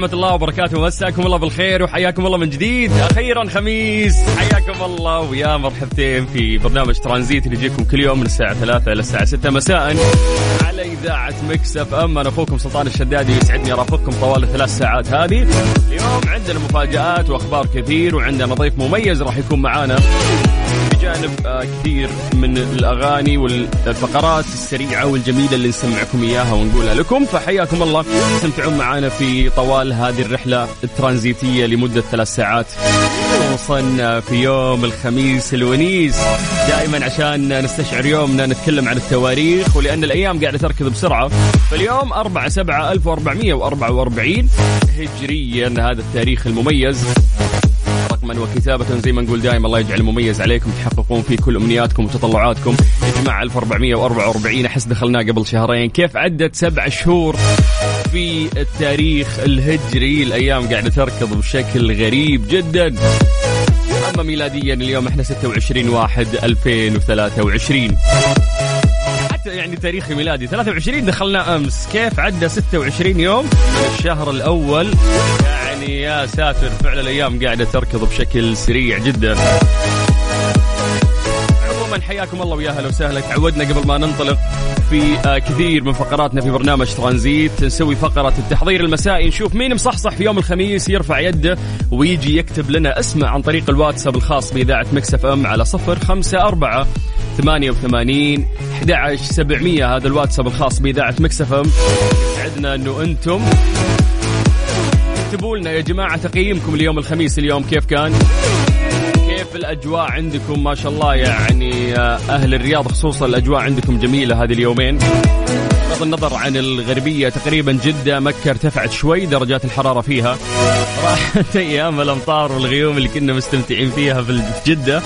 ورحمة الله وبركاته. مساكم الله بالخير وحياكم الله من جديد. أخيرا خميس. حياكم الله ويا مرحبتين في برنامج ترانزيت اللي يجيكم كل يوم من الساعة 3 إلى الساعة 6 مساء على إذاعة Mix FM. أنا أخوكم سلطان الشدادي يسعدني أرافقكم طوال الثلاث ساعات هذه. اليوم عندنا مفاجآت وأخبار كثير وعندنا ضيف مميز راح يكون معانا. بجانب آه، كثير من الأغاني والفقرات السريعة والجميلة اللي نسمعكم إياها ونقولها لكم. فحياكم الله. تستمتعون معنا في طوال هذه الرحلة الترانزيتية لمدة ثلاث ساعات. خصوصا في يوم الخميس الونيس. دائما عشان نستشعر يومنا نتكلم عن التواريخ ولأن الأيام قاعدة تركض بسرعة. فاليوم 4 7 1444 هجريا هذا التاريخ المميز. وكتابة زي ما نقول دائما الله يجعل مميز عليكم تحققون فيه كل أمنياتكم وتطلعاتكم. يا جماعة 1444 أحس دخلناه قبل شهرين. كيف عدت سبع شهور في التاريخ الهجري؟ الأيام قاعدة تركض بشكل غريب جدا. أما ميلاديا اليوم إحنا 26 واحد 2023 حتى يعني تاريخي ميلادي 23 دخلنا أمس. كيف عدى 26 يوم؟ الشهر الأول يعني يا ساتر فعلا الأيام قاعدة تركض بشكل سريع جدا. عموما حياكم الله ويا أهلا وسهلا. تعودنا قبل ما ننطلق في آه، كثير من فقراتنا في برنامج ترانزيت. نسوي فقرة التحضير المسائي نشوف مين مصحصح في يوم الخميس يرفع يده ويجي يكتب لنا اسمه عن طريق الواتساب الخاص بإذاعة Mix FM على صفر خمسة أربعة ثمانية وثمانين أحد عشر سبعمية. هذا الواتساب الخاص بإذاعة Mix FM. يسعدنا أنه أنتم اكتبوا لنا يا جماعة تقييمكم اليوم الخميس اليوم كيف كان؟ كيف الأجواء عندكم؟ ما شاء الله يعني آه، أهل الرياض خصوصا الأجواء عندكم جميلة هذه اليومين. بغض النظر عن الغربية تقريبا جدة مكة ارتفعت شوي درجات الحرارة فيها راحت أيام الأمطار والغيوم اللي كنا مستمتعين فيها في جدة.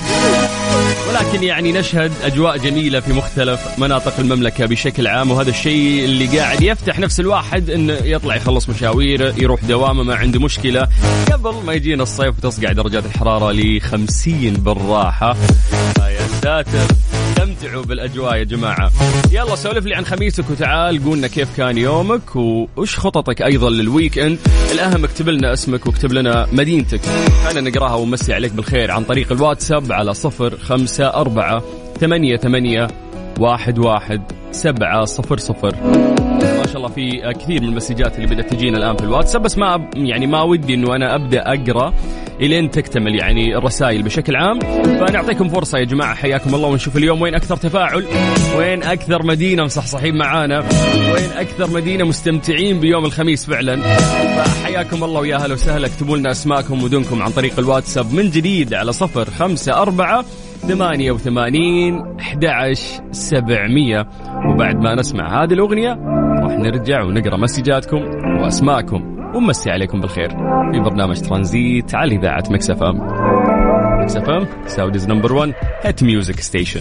ولكن يعني نشهد أجواء جميلة في مختلف مناطق المملكة بشكل عام وهذا الشيء اللي قاعد يفتح نفس الواحد انه يطلع يخلص مشاويره يروح دوامة ما عنده مشكلة. قبل ما يجينا الصيف وتصقع درجات الحرارة ل 50 بالراحة. يا ساتر. استمتعوا بالأجواء يا جماعة. يلا سولف لي عن خميسك وتعال قولنا كيف كان يومك وش خططك أيضا لل weekend الأهم اكتب لنا اسمك واكتب لنا مدينتك. أنا نقراها ونمسي عليك بالخير عن طريق الواتساب على صفر خمسة أربعة ثمانية ثمانية واحد واحد سبعة صفر صفر. ما شاء الله في كثير من ال messages اللي بدأت تجينا الآن في الواتساب بس ما يعني ما ودي إنه أنا أبدأ أقرأ إلين تكتمل يعني الرسائل بشكل عام. فنعطيكم فرصة يا جماعة حياكم الله ونشوف اليوم وين أكثر تفاعل وين أكثر مدينة مصحصحين معانا وين أكثر مدينة مستمتعين بيوم الخميس فعلا. فحياكم الله ويا أهلا وسهلا اكتبوا لنا أسماءكم ومدنكم عن طريق الواتساب من جديد على صفر خمسة أربعة ثمانية وثمانين أحد سبعمية. وبعد ما نسمع هذه الأغنية راح نرجع ونقرأ مسجاتكم وأسماءكم ونمسي عليكم بالخير. في برنامج ترانزيت على إذاعة Mix FM. Mix FM Saudi's number 1 hit music station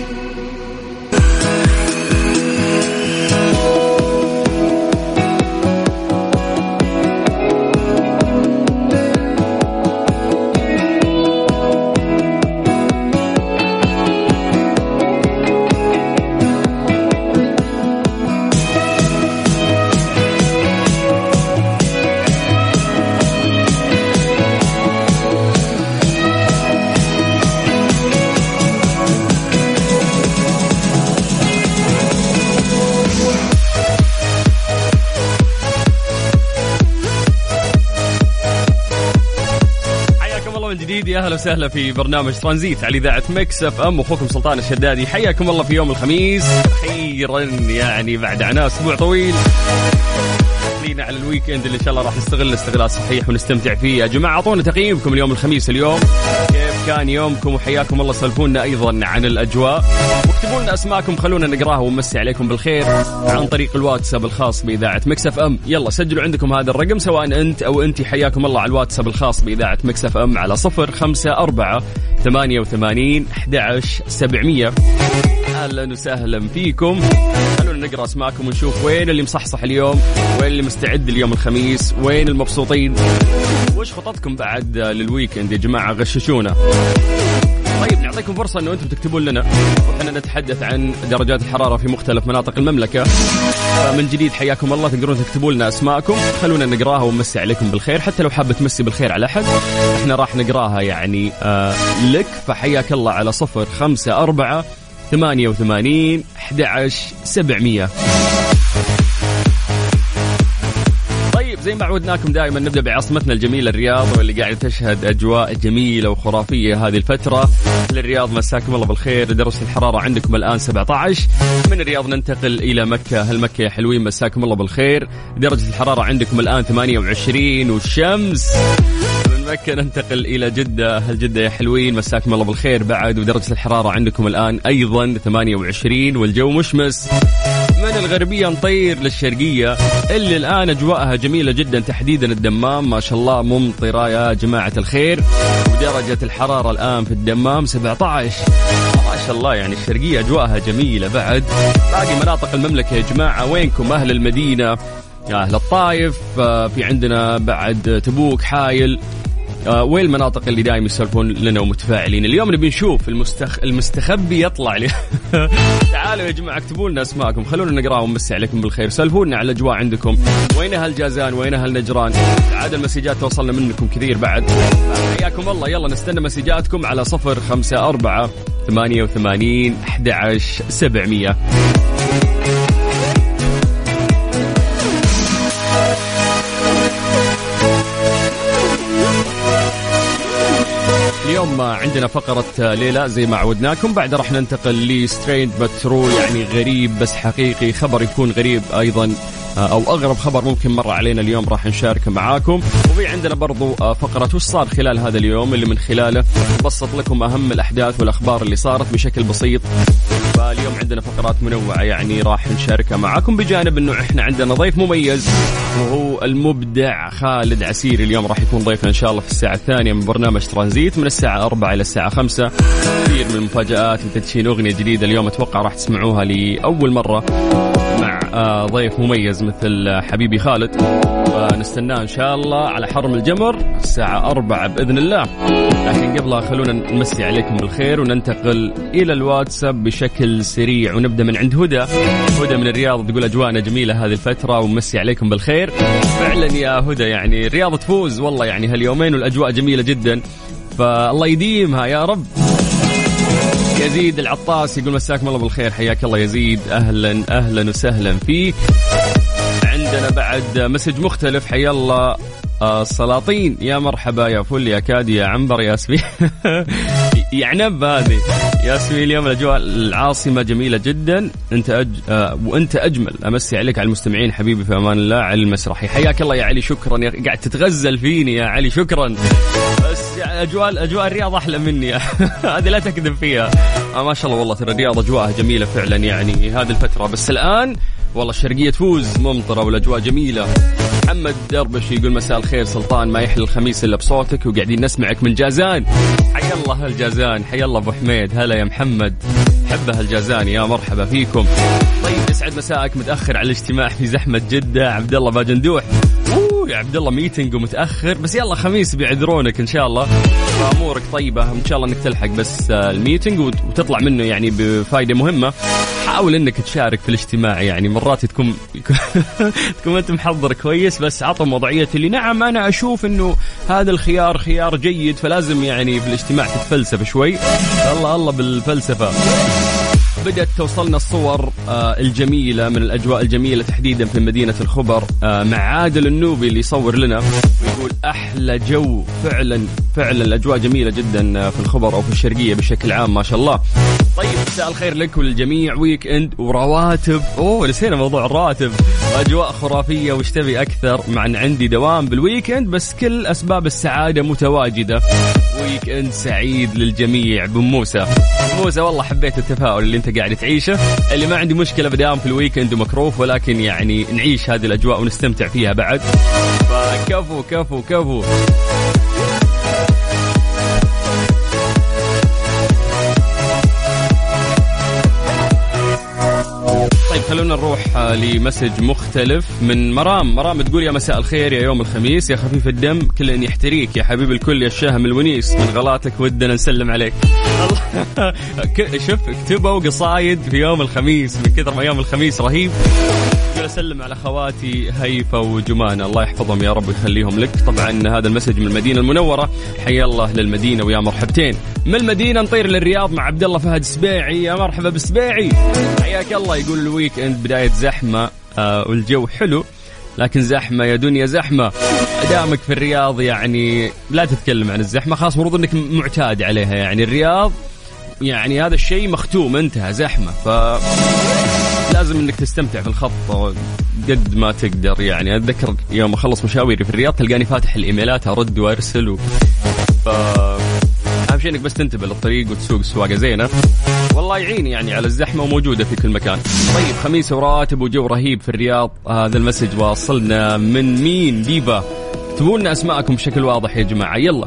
يا أهلا وسهلا في برنامج ترانزيت على إذاعة Mix FM. أخوكم سلطان الشدادي حياكم الله في يوم الخميس. أخيرا يعني بعد عناء أسبوع طويل. داخلين على ال weekend اللي إن شاء الله راح نستغل استغلال صحيح ونستمتع فيه. يا جماعة أعطونا تقييمكم اليوم الخميس اليوم. كيف كان يومكم؟ وحياكم الله سولفونا أيضا عن الأجواء. واكتبوا لنا أسماءكم خلونا نقراها ونمسي عليكم بالخير عن طريق الواتساب الخاص بإذاعة Mix FM. يلا سجلوا عندكم هذا الرقم سواء أنت أو أنت. حياكم الله على الواتساب الخاص بإذاعة Mix FM على صفر خمسة أربعة ثمانية وثمانين أحد عشر سبعمية. أهلا وسهلا فيكم. نقرأ أسماءكم ونشوف وين اللي مصحصح اليوم وين اللي مستعد اليوم الخميس وين المبسوطين. وش خططكم بعد للويكند يا جماعة؟ غششونا. طيب نعطيكم فرصة إنه أنتم تكتبون لنا. وحنا نتحدث عن درجات الحرارة في مختلف مناطق المملكة. من جديد حياكم الله. تقدرون تكتبوا لنا أسماءكم. خلونا نقراها ونمسي عليكم بالخير. حتى لو حابة تمسي بالخير على أحد إحنا راح نقراها يعني آه لك. فحياك الله على صفر خمسة أربعة ثمانية وثمانين أحد عشر سبعمية. طيب زي ما عودناكم دائما نبدأ بعاصمتنا الجميلة الرياض واللي قاعدة تشهد أجواء جميلة وخرافية هذه الفترة. للرياض مساكم الله بالخير درجه الحرارة عندكم الآن 17 من الرياض ننتقل إلى مكة هل مكة يا حلوين مساكم الله بالخير. درجة الحرارة عندكم الآن 28 والشمس من مكة ننتقل إلى جدة. هل جدة يا حلوين مساكم الله بالخير. بعد ودرجة الحرارة عندكم الآن أيضا 28 والجو مشمس. من الغربية نطير للشرقية. اللي الآن أجواءها جميلة جدا تحديدا الدمام. ما شاء الله ممطرة يا جماعة الخير. ودرجة الحرارة الآن في الدمام 17 ما شاء الله يعني الشرقية أجواءها جميلة بعد. باقي مناطق المملكة يا جماعة. وينكم؟ أهل المدينة. يا أهل الطايف. آه، في عندنا بعد تبوك حايل. وين المناطق اللي دائما يسولفون لنا ومتفاعلين؟ اليوم نبي نشوف المستخ... المستخبي يطلع لي. تعالوا يا جماعة اكتبوا لنا أسماءكم. خلونا نقراها ونمسي عليكم بالخير. سولفونا على الأجواء عندكم. وين أهل جازان؟ وين أهل نجران؟ عاد المسجات توصلنا منكم كثير بعد. حياكم الله. يلا نستنى مسجاتكم على صفر خمسة أربعة ثمانية وثمانين أحد عشر سبعمية. اليوم عندنا فقرة ليلى زي ما عودناكم. بعد راح ننتقل لستريند بترو يعني غريب بس حقيقي. خبر يكون غريب أيضا أو أغرب خبر ممكن مر علينا اليوم راح نشاركه معاكم. وفي عندنا برضو فقرة وش صار خلال هذا اليوم؟ اللي من خلاله نبسط لكم أهم الأحداث والأخبار اللي صارت بشكل بسيط. فاليوم عندنا فقرات منوعة يعني راح نشاركها معاكم بجانب أنه إحنا عندنا ضيف مميز وهو المبدع خالد عسير اليوم راح يكون ضيفنا إن شاء الله في الساعة الثانية من برنامج ترانزيت من الساعة 4 إلى الساعة 5 كثير من المفاجآت وتدشين أغنية جديدة اليوم أتوقع راح تسمعوها لأول مرة. ضيف مميز مثل آه، حبيبي خالد. فنستناه إن شاء الله على حرم الجمر الساعة 4 بإذن الله. لكن قبلها خلونا نمسي عليكم بالخير وننتقل إلى الواتساب بشكل سريع ونبدأ من عند هدى. هدى من الرياض تقول أجواءنا جميلة هذه الفترة ومسي عليكم بالخير. فعلا يا هدى يعني الرياض تفوز والله يعني هاليومين والأجواء جميلة جدا. فالله يديمها يا رب. يزيد العطاس يقول مساكم الله بالخير حياك الله يزيد. أهلا أهلا وسهلا فيك. عندنا بعد مسج مختلف حيا الله. السلاطين. يا مرحبا يا فل يا كادي يا عنبر يا سبي يعنب هذه. يا سبي اليوم الأجواء العاصمة جميلة جدا. أنت أج... آه وأنت أجمل. أمسي عليك على المستمعين حبيبي في أمان الله. علي المسرحي. حياك الله يا علي شكرا. يا قاعد تتغزل فيني يا علي شكرا. بس أجواء أجواء الرياض أحلى مني. هذه لا تكذب فيها. آه ما شاء الله والله ترى الرياض أجواءها جميلة فعلا يعني هذه الفترة. بس الآن والله الشرقية تفوز. ممطرة والأجواء جميلة. محمد دربش يقول مساء الخير سلطان ما يحلى الخميس إلا بصوتك وقاعدين نسمعك من جازان. حيا الله الجازان حيا الله أبو حميد. هلا يا محمد. حبة الجازان يا مرحبا فيكم. طيب يسعد مساءك متأخر على الاجتماع في زحمة جدة. عبد الله باجندوح. يا عبد الله meeting ومتأخر. بس يلا خميس بيعذرونك إن شاء الله. فامورك طيبة. إن شاء الله إنك تلحق بس آه، ال meeting وت- وتطلع منه يعني بفائده مهمة. حاول إنك تشارك في الاجتماع يعني. مرات تكون تكون أنت محضر كويس بس عطهم وضعية اللي نعم أنا أشوف إنه هذا الخيار خيار جيد فلازم يعني في الاجتماع تتفلسف شوي. الله الله بالفلسفة. بدأت توصلنا الصور آه، الجميلة من الأجواء الجميلة تحديدا في مدينة الخبر آه، مع عادل النوبي اللي يصور لنا ويقول أحلى جو فعلا فعلا الأجواء جميلة جدا آه، في الخبر أو في الشرقية بشكل عام ما شاء الله. طيب مساء الخير لك وللجميع weekend ورواتب. أوه نسينا موضوع الراتب واجواء خرافية وش تبي أكثر. مع ان عندي دوام بال weekend بس كل أسباب السعادة متواجدة. weekend سعيد للجميع. بن موسى. موسى والله حبيت التفاؤل اللي أنت قاعد تعيشه. اللي ما عندي مشكلة بداوم في ال weekend ومكروف ولكن يعني نعيش هذه الأجواء ونستمتع فيها بعد. فكفو كفو كفو. طيب خلونا نروح آه، لمسج مختلف من مرام. مرام تقول يا مساء الخير يا يوم الخميس يا خفيف الدم كل إن يحتريك يا حبيب الكل يا الشاهم الونيس من غلاتك ودنا نسلم عليك. شوف اكتبوا قصايد في يوم الخميس من كثر ما يوم الخميس رهيب. أقول أسلم على خواتي هيفا وجمانه الله يحفظهم يا رب ويخليهم لك. طبعا هذا المسج من المدينة المنورة. حيا الله للمدينة ويا مرحبتين. من المدينة نطير للرياض مع عبد الله فهد سبيعي يا مرحبا بالسبيعي. حياك الله. يقول الويك إند بداية زحمة. آه والجو حلو لكن زحمة يا دنيا زحمة. دامك في الرياض يعني لا تتكلم عن الزحمة خلاص المفروض إنك معتاد عليها. يعني الرياض يعني هذا الشيء مختوم انتهى زحمة. ف لازم إنك تستمتع في الخط قد ما تقدر يعني. أتذكر يوم أخلص مشاويري في الرياض تلقاني فاتح الإيميلات أرد وأرسل و... ف أهم شيء إنك بس تنتبه للطريق وتسوق سواقه زينة. والله يعين يعني على الزحمة وموجودة في كل مكان. طيب خميس وراتب وجو رهيب في الرياض. هذا المسج واصلنا من مين؟ ديبا تبون أسماءكم بشكل واضح يا جماعة. يلا.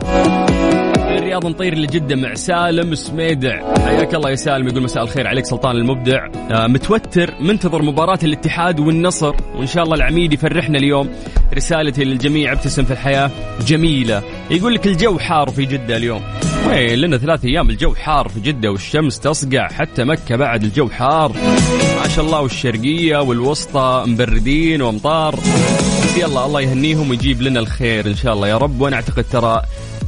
من الرياض نطير لجدة مع سالم سميدع حياك الله يا سالم يقول مساء الخير عليك سلطان المبدع. آه متوتر منتظر مباراة الاتحاد والنصر وإن شاء الله العميد يفرحنا اليوم. رسالتي للجميع ابتسم في الحياة جميلة. يقول لك الجو حار في جدة اليوم. وين لنا ثلاث أيام الجو حار في جدة والشمس تصقع حتى مكة بعد الجو حار. ما شاء الله والشرقية والوسطى مبردين وأمطار. يلا الله يهنيهم ويجيب لنا الخير إن شاء الله يا رب. وأنا أعتقد ترى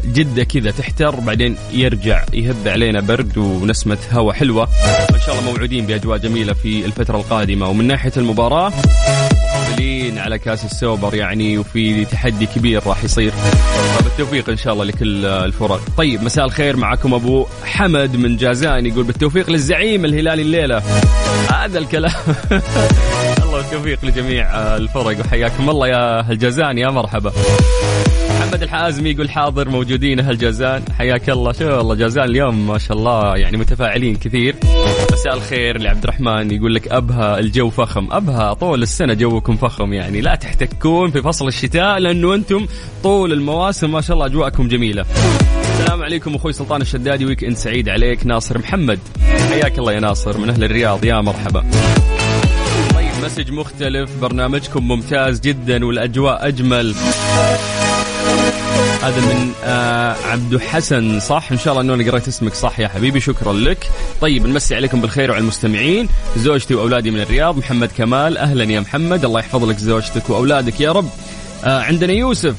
جدة كذا تحتر بعدين يرجع يهب علينا برد ونسمة هواء حلوة. وإن شاء الله موعودين بأجواء جميلة في الفترة القادمة. ومن ناحية المباراة مقبلين على كأس السوبر يعني وفي تحدي كبير راح يصير. فبالتوفيق إن شاء الله لكل الفرق. طيب مساء الخير معكم أبو حمد من جازان يقول بالتوفيق للزعيم الهلالي الليلة. هذا الكلام. الله التوفيق لجميع الفرق وحياكم الله يا أهل جازان يا مرحبا. محمد الحازمي يقول حاضر موجودين أهل جازان. حياك الله. شو والله جازان اليوم ما شاء الله يعني متفاعلين كثير. مساء الخير لعبد الرحمن. يقول لك أبها الجو فخم. أبها طول السنة جوكم فخم يعني. لا تحتكون في فصل الشتاء لأنه أنتم طول المواسم ما شاء الله أجواءكم جميلة. السلام عليكم أخوي سلطان الشدادي weekend سعيد عليك. ناصر محمد. حياك الله يا ناصر من أهل الرياض. يا مرحبا. طيب message مختلف برنامجكم ممتاز جدا والأجواء أجمل. هذا من آه عبد حسن صح؟ إن شاء الله إنه أنا قريت اسمك صح يا حبيبي. شكرا لك. طيب نمسي عليكم بالخير وعلى المستمعين. زوجتي وأولادي من الرياض محمد كمال. أهلا يا محمد. الله يحفظ لك زوجتك وأولادك يا رب. آه عندنا يوسف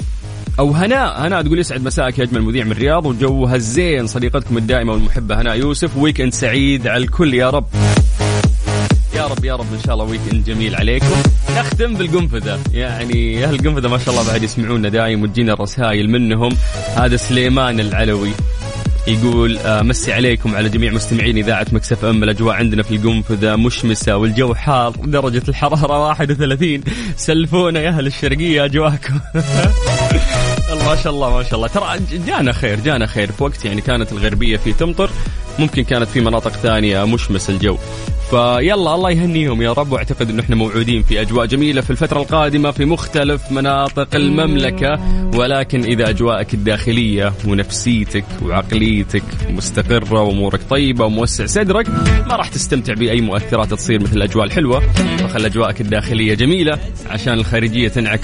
أو هناء. هناء تقول يسعد مساك يا أجمل مذيع من الرياض وجوها الزين. صديقتكم الدائمة والمحبة هناء يوسف. ويكند سعيد على الكل يا رب. يا رب يا رب إن شاء الله ويكند جميل عليكم. نختم بالقنفذة. يعني أهل القنفذه ما شاء الله بعد يسمعونا دايم وتجينا الرسائل منهم. هذا سليمان العلوي يقول آه مسي عليكم على جميع مستمعين إذاعة مكسف إم. الأجواء عندنا في القنفذة مشمسة والجو حار درجة الحرارة 31 سلفونا يا أهل الشرقية أجواءكم. ما شاء الله ما شاء الله. ترى جانا خير جانا خير. في وقت يعني كانت الغربية فيه تمطر ممكن كانت في مناطق ثانية مشمس الجو. فيلا الله يهنيهم يا رب. واعتقد إنه إحنا موعودين في أجواء جميلة في الفترة القادمة في مختلف مناطق المملكة. ولكن إذا أجواءك الداخلية ونفسيتك وعقليتك مستقرة وأمورك طيبة وموسع صدرك ما راح تستمتع بأي مؤثرات تصير مثل الأجواء الحلوة. فخل أجواءك الداخلية جميلة عشان الخارجية تنعكس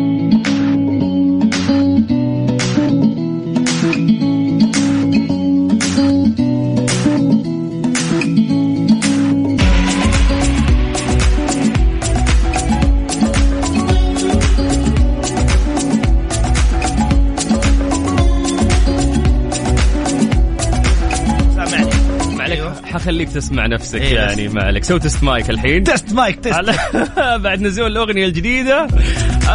تسمع نفسك إيه يعني ما عليك سوي test mic الحين. test mic test بعد نزول الأغنية الجديدة.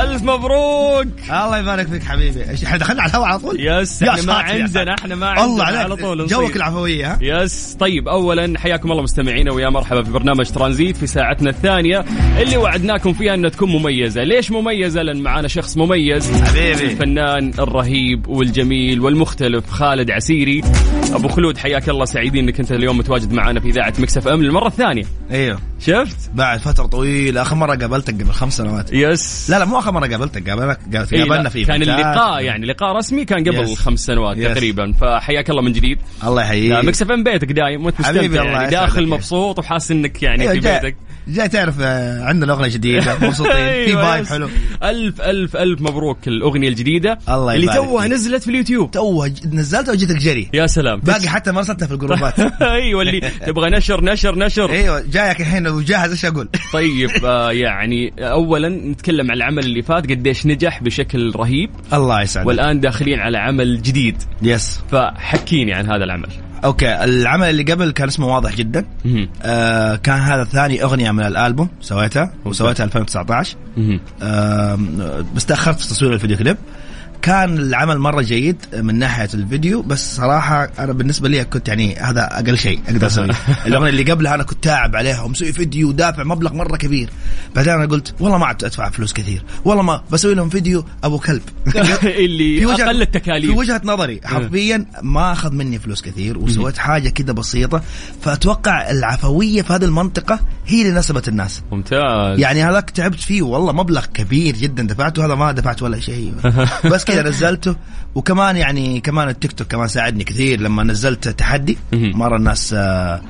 ألف مبروك. الله يبارك فيك حبيبي. إيش، إحنا دخلنا على الهواء على طول. yes إحنا ما عندنا. إحنا ما عندنا الله عليك. على طول جوك. العفوية ها؟ yes. طيب اولا حياكم الله مستمعينا ويا مرحبا في برنامج ترانزيت في ساعتنا الثانية. اللي وعدناكم فيها إنها تكون مميزة. ليش مميزة؟ لأن معانا شخص مميز. حبيبي. الفنان الرهيب والجميل والمختلف خالد عسيري. أبو خلود حياك الله. سعيدين إنك أنت اليوم متواجد معنا في إذاعة Mix FM للمرة الثانية. أيوه. شفت؟ بعد فترة طويلة آخر مرة قابلتك قبل خمس سنوات. yes. لا لا مو اخر مرة قابلتك قابلك قابل- إيه، قابلنا في كان. اللقاء يعني لقاء رسمي كان قبل yes. خمس سنوات yes. تقريبا فحياك الله من جديد الله يحييك Mix FM بيتك دايم وانت مستمتع يعني. داخل مبسوط وحاسس إنك يعني أيوة، في بيتك جاي تعرف آه، عندنا أغنية جديدة مبسوطين في أيوة، vibe yes. حلو الف الف ألف مبروك الأغنية الجديدة الله اللي توها. نزلت في اليوتيوب توه ج- نزلتها وجيتك جري يا سلام باقي حتى ما ارسلتها في الجروبات أيوه اللي تبغى نشر نشر نشر أيوه جايك الحين وجاهز إيش أقول طيب آه يعني اولا نتكلم عن العمل اللي فات قديش نجح بشكل رهيب. الله يسعدك. والآن داخلين على عمل جديد. yes فحكيني عن هذا العمل. أوكي العمل اللي قبل كان اسمه واضح جدا. آه كان هذا ثاني أغنية من الألبوم سويتها وسويتها 2019 مهم. آم، بس تأخرت في تصوير الفيديو كليب. كان العمل مرة جيد من ناحية الفيديو بس صراحة أنا بالنسبة لي كنت يعني هذا أقل شيء أقدر أسويه. الأغنية اللي قبلها أنا كنت تعب عليها ومسوي فيديو ودافع مبلغ مرة كبير. بعدين أنا قلت والله ما عاد أدفع فلوس كثير. والله ما بسوي لهم فيديو أبو كلب. اللي في وجهة- أقل التكاليف. في وجهة نظري حرفيا ما أخذ مني فلوس كثير وسويت حاجة كده بسيطة. فأتوقع العفوية في هذه المنطقة هي اللي نسبت الناس. ممتاز. يعني هذاك تعبت فيه والله مبلغ كبير جدا. دفعته هذا ما دفعت ولا شيء. بس كذا نزلته. وكمان يعني كمان التيك توك كمان ساعدني كثير لما نزلت تحدي. مرة الناس آه،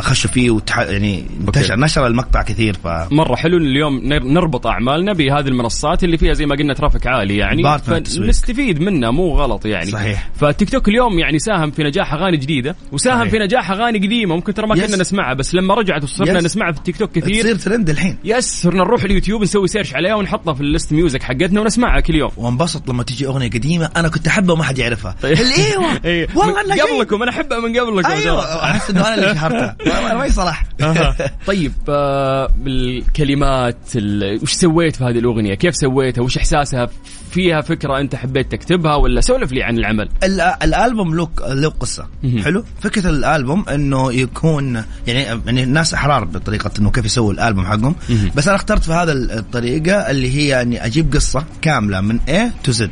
خشوا فيه وتح... يعني انتشر نشر المقطع كثير ف مرة حلو اليوم نر- نربط أعمالنا بهذه المنصات اللي فيها زي ما قلنا traffic عالي يعني. فنستفيد منها مو غلط يعني صحيح. فالتيك توك اليوم يعني ساهم في نجاح أغاني جديدة وساهم صحيح. في نجاح أغاني قديمة ممكن ترى ما. كنا نسمعها بس لما رجعت وصرنا. نسمعها في التيك توك كثير تصير ترند الحين yes صرنا نروح اليوتيوب نسوي search عليها ونحطها في ال list music حقتنا ونسمعها كل يوم وانبسط لما تجي أغنية قديمة أنا كنت أحبها وما حد يعرفها أيوه. والله أنا. قبلكم أنا أحبها من قبلكم أيوه. أحس إنه أنا اللي والله ما يصلح طيب آه، بالكلمات ال- وش سويت في هذه الأغنية؟ كيف سويتها؟ وش إحساسها؟ فيها فكرة أنت حبيت تكتبها ولا سولف لي عن العمل؟ ال- الألبوم له له قصة. حلو فكرة الألبوم إنه يكون يعني يعني الناس إحرار بطريقة إنه كيف يسووا الألبوم حقهم. بس أنا اخترت في هذا الطريقة اللي هي اني أجيب قصة كاملة من A to Z.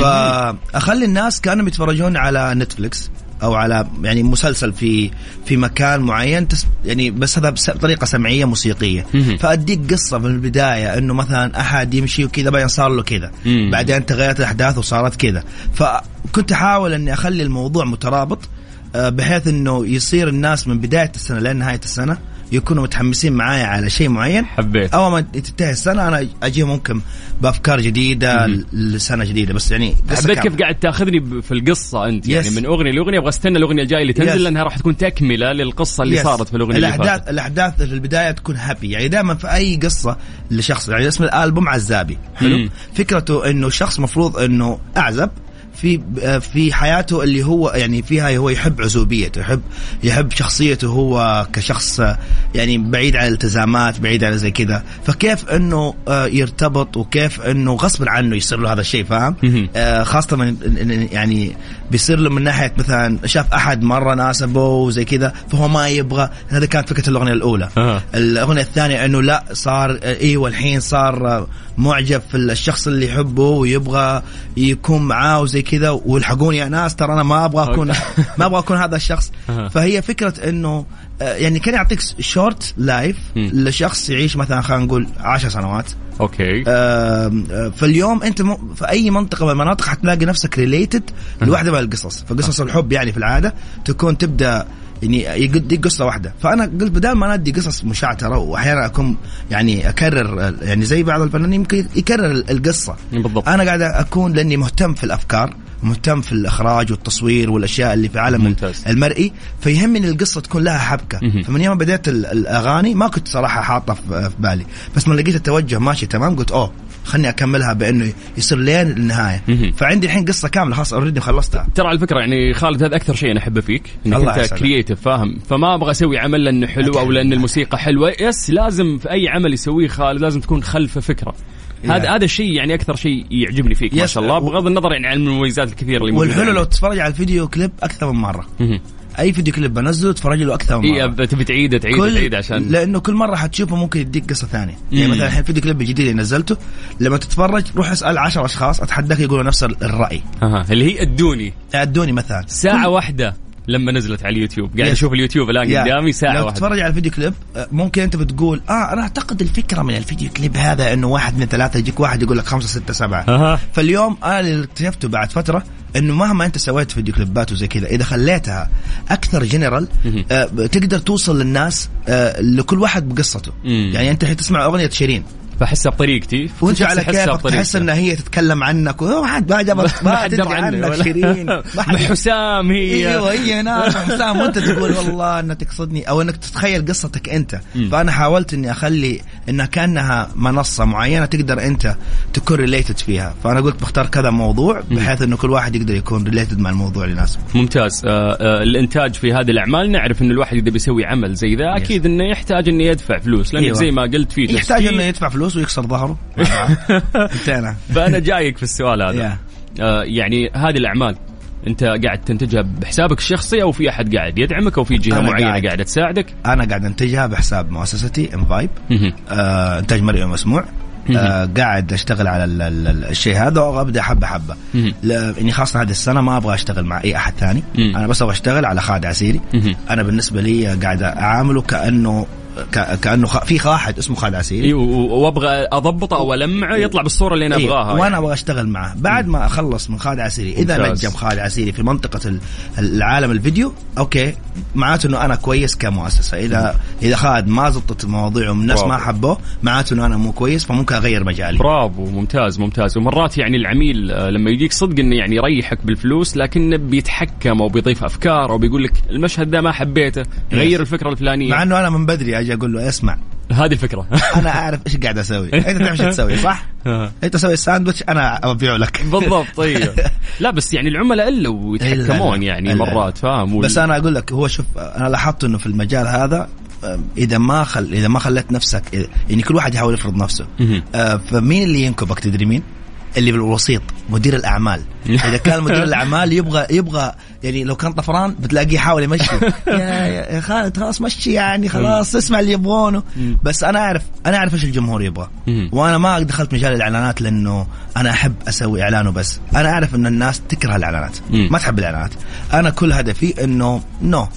فأخلي الناس كأنهم يتفرجون على نتفلكس أو على يعني مسلسل في في مكان معين تس يعني بس هذا بطريقه سمعية موسيقية. فأديك قصة من البداية إنه مثلا أحد يمشي وكذا بعدين صار له كذا. بعدين تغيرت الأحداث وصارت كذا فكنت أحاول إني أخلي الموضوع مترابط آه، بحيث إنه يصير الناس من بداية السنة لين نهايه السنة يكونوا متحمسين معايا على شيء معين حبيت أول ما تنتهي السنة أنا اجيهم ممكن بأفكار جديدة. لسنة جديدة بس يعني حبيت. كيف قاعد تأخذني في القصة أنت يعني yes. من أغنية لأغنية أبغى أستنى الأغنية الجاية اللي تنزل yes. لأنها راح تكون تكملة للقصة اللي yes. صارت في الأغنية اللي الاحداث فاتت الأحداث في البداية تكون happy يعني دائما في أي قصة لشخص يعني اسم الألبوم عزابي حلو مم. فكرته إنه الشخص مفروض إنه أعزب في آه، في حياته اللي هو يعني فيها هو يحب عزوبيته يحب يحب شخصيته هو كشخص آه، يعني بعيد عن الالتزامات بعيد عن زي كذا فكيف إنه آه، يرتبط وكيف إنه غصب عنه يصير له هذا الشيء فاهم. آه، خاصة من يعني بيصير له من ناحية مثلا شاف أحد مرة ناسبه وزي كذا فهو ما يبغى هذا كانت فكرة الأغنية الأولى أها. الأغنية الثانية أنه لا صار آه، إيوه الحين صار آه، معجب في الشخص اللي يحبه ويبغى يكون معاه وزي كذا والحقوني يا ناس ترى أنا ما أبغى أكون ما أبغى أكون هذا الشخص. فهي فكرة أنه آه، يعني كان يعطيك short life. لشخص يعيش مثلا خلينا نقول عشر سنوات. أوكي. آه، فاليوم أنت م... في أي منطقة من المناطق حتلاقي نفسك related لواحده من القصص. فقصص الحب يعني في العادة تكون تبدأ يعني يديك قصة واحدة. فأنا قلت بدل ما ندي قصص مشعتره وأحيانا أكون يعني أكرر يعني زي بعض الفنانين يمكن يكرر القصة. بالضبط. أنا قاعد أكون لأني مهتم في الأفكار مهتم في الإخراج والتصوير والأشياء اللي في عالم ممتاز. المرئي فيهمني القصة تكون لها حبكة. مهم. فمن يوم بديت ال- الأغاني ما كنت صراحة حاطة في في بالي. بس ما لقيت التوجه ماشي تمام قلت أوه خلني أكملها بأنه يصير لين النهاية. فعندي الحين قصة كاملة خلاص already خلصتها ترى على فكرة يعني خالد هذا أكثر شيء أنا أحبه فيك إنك الله أنت. creative فاهم فما أبغى أسوي عمل لأنه حلو أو لأن الموسيقى حلوة yes لازم في أي عمل يسويه خالد لازم تكون خلفه فكرة هذا. هذا الشيء يعني أكثر شيء يعجبني فيك ما. شاء الله بغض النظر يعني عن المميزات الكثيرة اللي والحلو لو. تتفرج على الفيديو كليب أكثر من مرة. أي فيديو كليب بنزله تتفرج له أكثر من مرة. اي أب- تبي تعيده تعيده تعيده عشان لأنه كل مرة حتشوفه ممكن يديك قصة ثانية. يعني مم. مثلا الحين فيديو كليب الجديد اللي نزلته لما تتفرج روح اسأل 10 أشخاص أتحداك يقولوا نفس الرأي. أها اللي هي ادوني ادوني مثلا. ساعة واحدة. لما نزلت على اليوتيوب قاعد. أشوف اليوتيوب الآن. قدامي ساعة لو تتفرج على الفيديو كليب ممكن أنت بتقول آه أنا أعتقد الفكرة من الفيديو كليب هذا إنه واحد من ثلاثة يجيك واحد يقول لك خمسة ستة سبعة أها فاليوم أنا اللي اكتشفته بعد فترة إنه مهما أنت سويت فيديو كليبات وزي كذا إذا خليتها أكثر جنرال. آه تقدر توصل للناس آه لكل واحد بقصته. يعني أنت الحين تسمع أغنية شيرين فاحسها بطريقتي. وانت على كيفك. تحس ان هي تتكلم عنك. وما حد ما جابك ما ما حد عنك شيرين. ما حسام هي. أيوه هي ناس حسام وأنت تقول والله أنها تقصدني أو أنك تتخيل قصتك أنت. فأنا حاولت إني أخلي إنها كأنها منصة معينة تقدر أنت تكون related فيها. فأنا قلت بختار كذا موضوع بحيث إنه كل واحد يقدر يكون related مع الموضوع اللي يناسبه. ممتاز. آه آه الإنتاج في هذه الأعمال نعرف إنه الواحد اذا بيسوي عمل زي ذا. أكيد إنه يحتاج إنه يدفع فلوس لأنك أيوة. زي ما قلت في يحتاج. إنه يدفع فلوس. ويكسر ظهره انتهينا فأنا جايك في السؤال هذا. آه يعني هذه الأعمال أنت قاعد تنتجها بحسابك الشخصي أو في أحد قاعد يدعمك أو في جهة معينة قاعد. قاعدة تساعدك أنا قاعد أنتجها بحساب مؤسستي انفايب. آه إنتاج مرئي ومسموع آه قاعد أشتغل على ال- ال- ال- الشيء هذا وابدا حبة حبة مهم. لاني خاصة هذه السنة ما أبغى أشتغل مع أي أحد ثاني. أنا بس أبغى أشتغل على خالد عسيري. أنا بالنسبة لي قاعد أعامله كأنه كأنه خ... في واحد اسمه خالد عسيري اي و- وأبغى أضبطه أو ألمعه يطلع بالصورة اللي أنا إيه، أبغاها. وأنا يعني. أبغى أشتغل معه. بعد ما أخلص من خالد عسيري إذا ممتاز. نجم خالد عسيري في منطقة ال- العالم الفيديو أوكي. معناته إنه أنا كويس كمؤسسة. اذا إذا خالد ما زبطت المواضيع والناس. ما حبوه معناته إنه أنا مو كويس فممكن أغير مجالي. برافو ممتاز ممتاز. ومرات يعني العميل آه، لما يجيك صدق إنه يعني يريحك بالفلوس لكنه بيتحكم أو بيضيف أفكار أو بيقول لك المشهد ده ما حبيته غير الفكرة الفلانية. مع إنه أنا من بدري أجي أقول له اسمع. هذه الفكرة. أنا أعرف إيش قاعد أسوي. أنت تعرف إيش تسوي صح؟ أنت تسوي الساندويتش أنا أبيعه لك. بالضبط أيوه لا بس يعني العملاء إلا ويتحكمون يعني إلا. مرات فاهم؟ بس أنا أقول لك هو شوف أنا لاحظت إنه في المجال هذا إذا ما خل إذا ما خليت نفسك يعني كل واحد يحاول يفرض نفسه. آه، فمين اللي ينكبك؟ تدري مين؟ اللي بالوسيط مدير الأعمال. إذا كان مدير الأعمال يبغى يبغى يعني لو كان طفران بتلاقيه يحاول يمشي. يا يا خالد خلاص مشي يعني خلاص اسمع اللي يبغونه. بس أنا اعرف أنا أعرف إيش الجمهور يبغى. وأنا ما دخلت مجال الإعلانات لأنه أنا أحب أسوي إعلان وبس. أنا أعرف إن الناس تكره الإعلانات. ما تحب الإعلانات. أنا كل هدفي إنه نو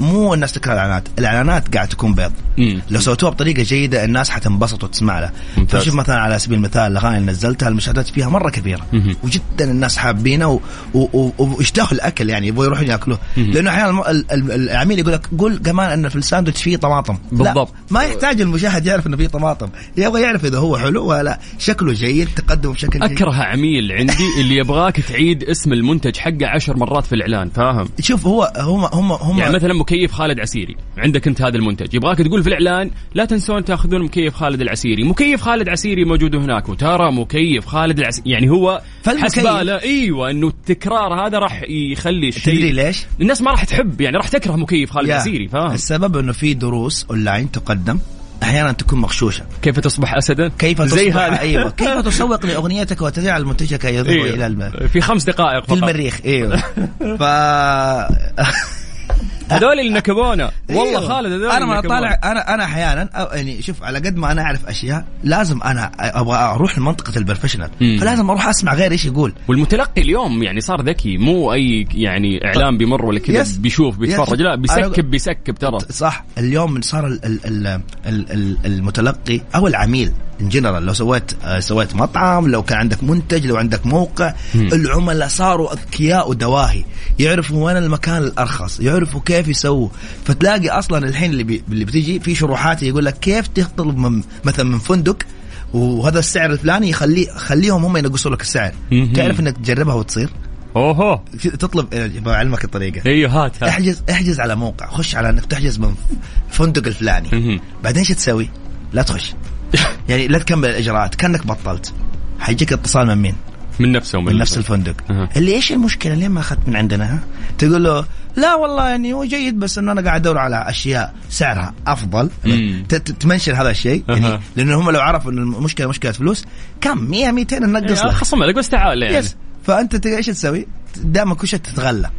مو الناس تكره الإعلانات الإعلانات قاعد تكون بيض مم. لو سويتوها بطريقة جيدة الناس حتنبسط وتسمع له ممتاز. فشوف مثلا على سبيل المثال الأغاني اللي نزلتها المشاهدات فيها مرة كبيرة مهم. وجدا الناس و- واشتهوا الأكل يعني يبغوا يروحون يأكلوه. لأنه أحيانا العميل يقول لك قول كمان إن في الساندوتش فيه طماطم بالضبط. ما يحتاج المشاهد يعرف إنه فيه طماطم يبغى يعرف إذا هو حلو ولا شكله جيد تقدم بشكل جيد أكره عميل عندي اللي يبغاك تعيد اسم المنتج حقه عشر مرات في الإعلان فاهم شوف هو هم هم هم يعني مثلا مكيف خالد عسيري. عندك انت هذا المنتج. يبغاك تقول في الإعلان لا تنسون تأخذون مكيف خالد العسيري. مكيف خالد عسيري موجود هناك. وترى مكيف خالد العسيري يعني هو حسباله. إيوه إنه التكرار هذا راح يخلي الشيء تدري ليش؟ الناس ما راح تحب. يعني راح تكره مكيف خالد. العسيري فاهم؟ السبب إنه في دروس أونلاين تقدم. أحيانا تكون مغشوشة. كيف تصبح اسدا؟ كيف زي تصبح هذا. أيوه. كيف تسوق لأغنيتك وتجعل منتجك يظهر أيوة. إلى الم... في خمس دقائق في فقط. المريخ إيوه. ف هذول اللي نكبونا والله أيوة. خالد هذول أنا ما. طالع أنا أنا أحيانا يعني شوف على قد ما أنا أعرف أشياء لازم أنا أبغى أروح لمنطقة ال professional. فلازم أروح أسمع غير إيش يقول والمتلقي اليوم يعني صار ذكي مو أي يعني اعلان بيمر ولا كذا. بيشوف بيتفرج. لا بي skip بيسكب ترى صح اليوم صار ال ال ال ال ال المتلقي أو العميل in general لو سويت آه، سويت مطعم لو كان عندك منتج لو عندك موقع العملاء صاروا أذكياء ودواهي. يعرفوا وين المكان الأرخص يعرفوا كيف يسووا فتلاقي أصلا الحين اللي بي اللي بتيجي في شروحات يقول لك كيف تطلب من مثلا من فندق وهذا السعر الفلاني يخليه خليهم هم ينقصوا لك السعر. مهم. تعرف إنك تجربها وتصير؟ أوهو. تطلب بعلمك الطريقة. أيوه هات هات. احجز احجز على موقع خش على إنك تحجز من فندق الفلاني. بعدين إيش تسوي؟ لا تخش. يعني لا تكمل الإجراءات كأنك بطلت. حيجيك اتصال من مين؟ من نفسه من نفس الفندق. أها. اللي إيش المشكلة؟ ليه ما أخذت من عندنا؟ ها؟ تقول له لا والله يعني هو جيد بس إنه أنا قاعد أدور على أشياء سعرها أفضل. تمنشن هذا الشيء. أها. يعني لأنه هم لو عرفوا إن المشكلة مشكلة فلوس كم؟ 100 200 ننقص لك. خصم لك بس تعال يعني. Yes فأنت إيش تسوي؟ دائما كل شيء تتغلى.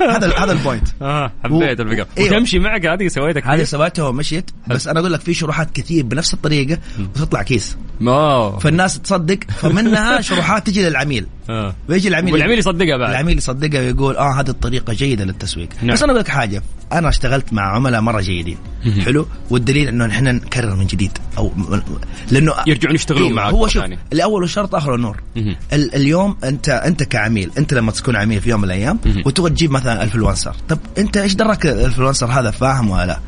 هذا هذا ال point. آه حبيت الفكرة أيوة. وتمشي معك هذه سويتها هذه سويتها ومشيت. بس أنا أقول لك في شروحات كثير بنفس الطريقة وتطلع كيس. ما فالناس تصدق فمنها شروحات تجي للعميل. آه. ويجي العميل والعميل يصدقها بعد العميل يصدقها ويقول آه هذه الطريقة جيدة للتسويق نعم. بس أنا أقول لك حاجة أنا اشتغلت مع عملاء مرة جيدين حلو والدليل إنه نحن نكرر من جديد أو لأنه يرجعون يشتغلون أيوة، معك هو شوف ثانية. الأول شرط آخر النور مهم. ال اليوم أنت أنت كعميل أنت لما تكون عميل في يوم من الأيام. وتبغى تجيب مثلا influencer طب أنت إيش دراك ال influencer هذا فاهم ولا لا.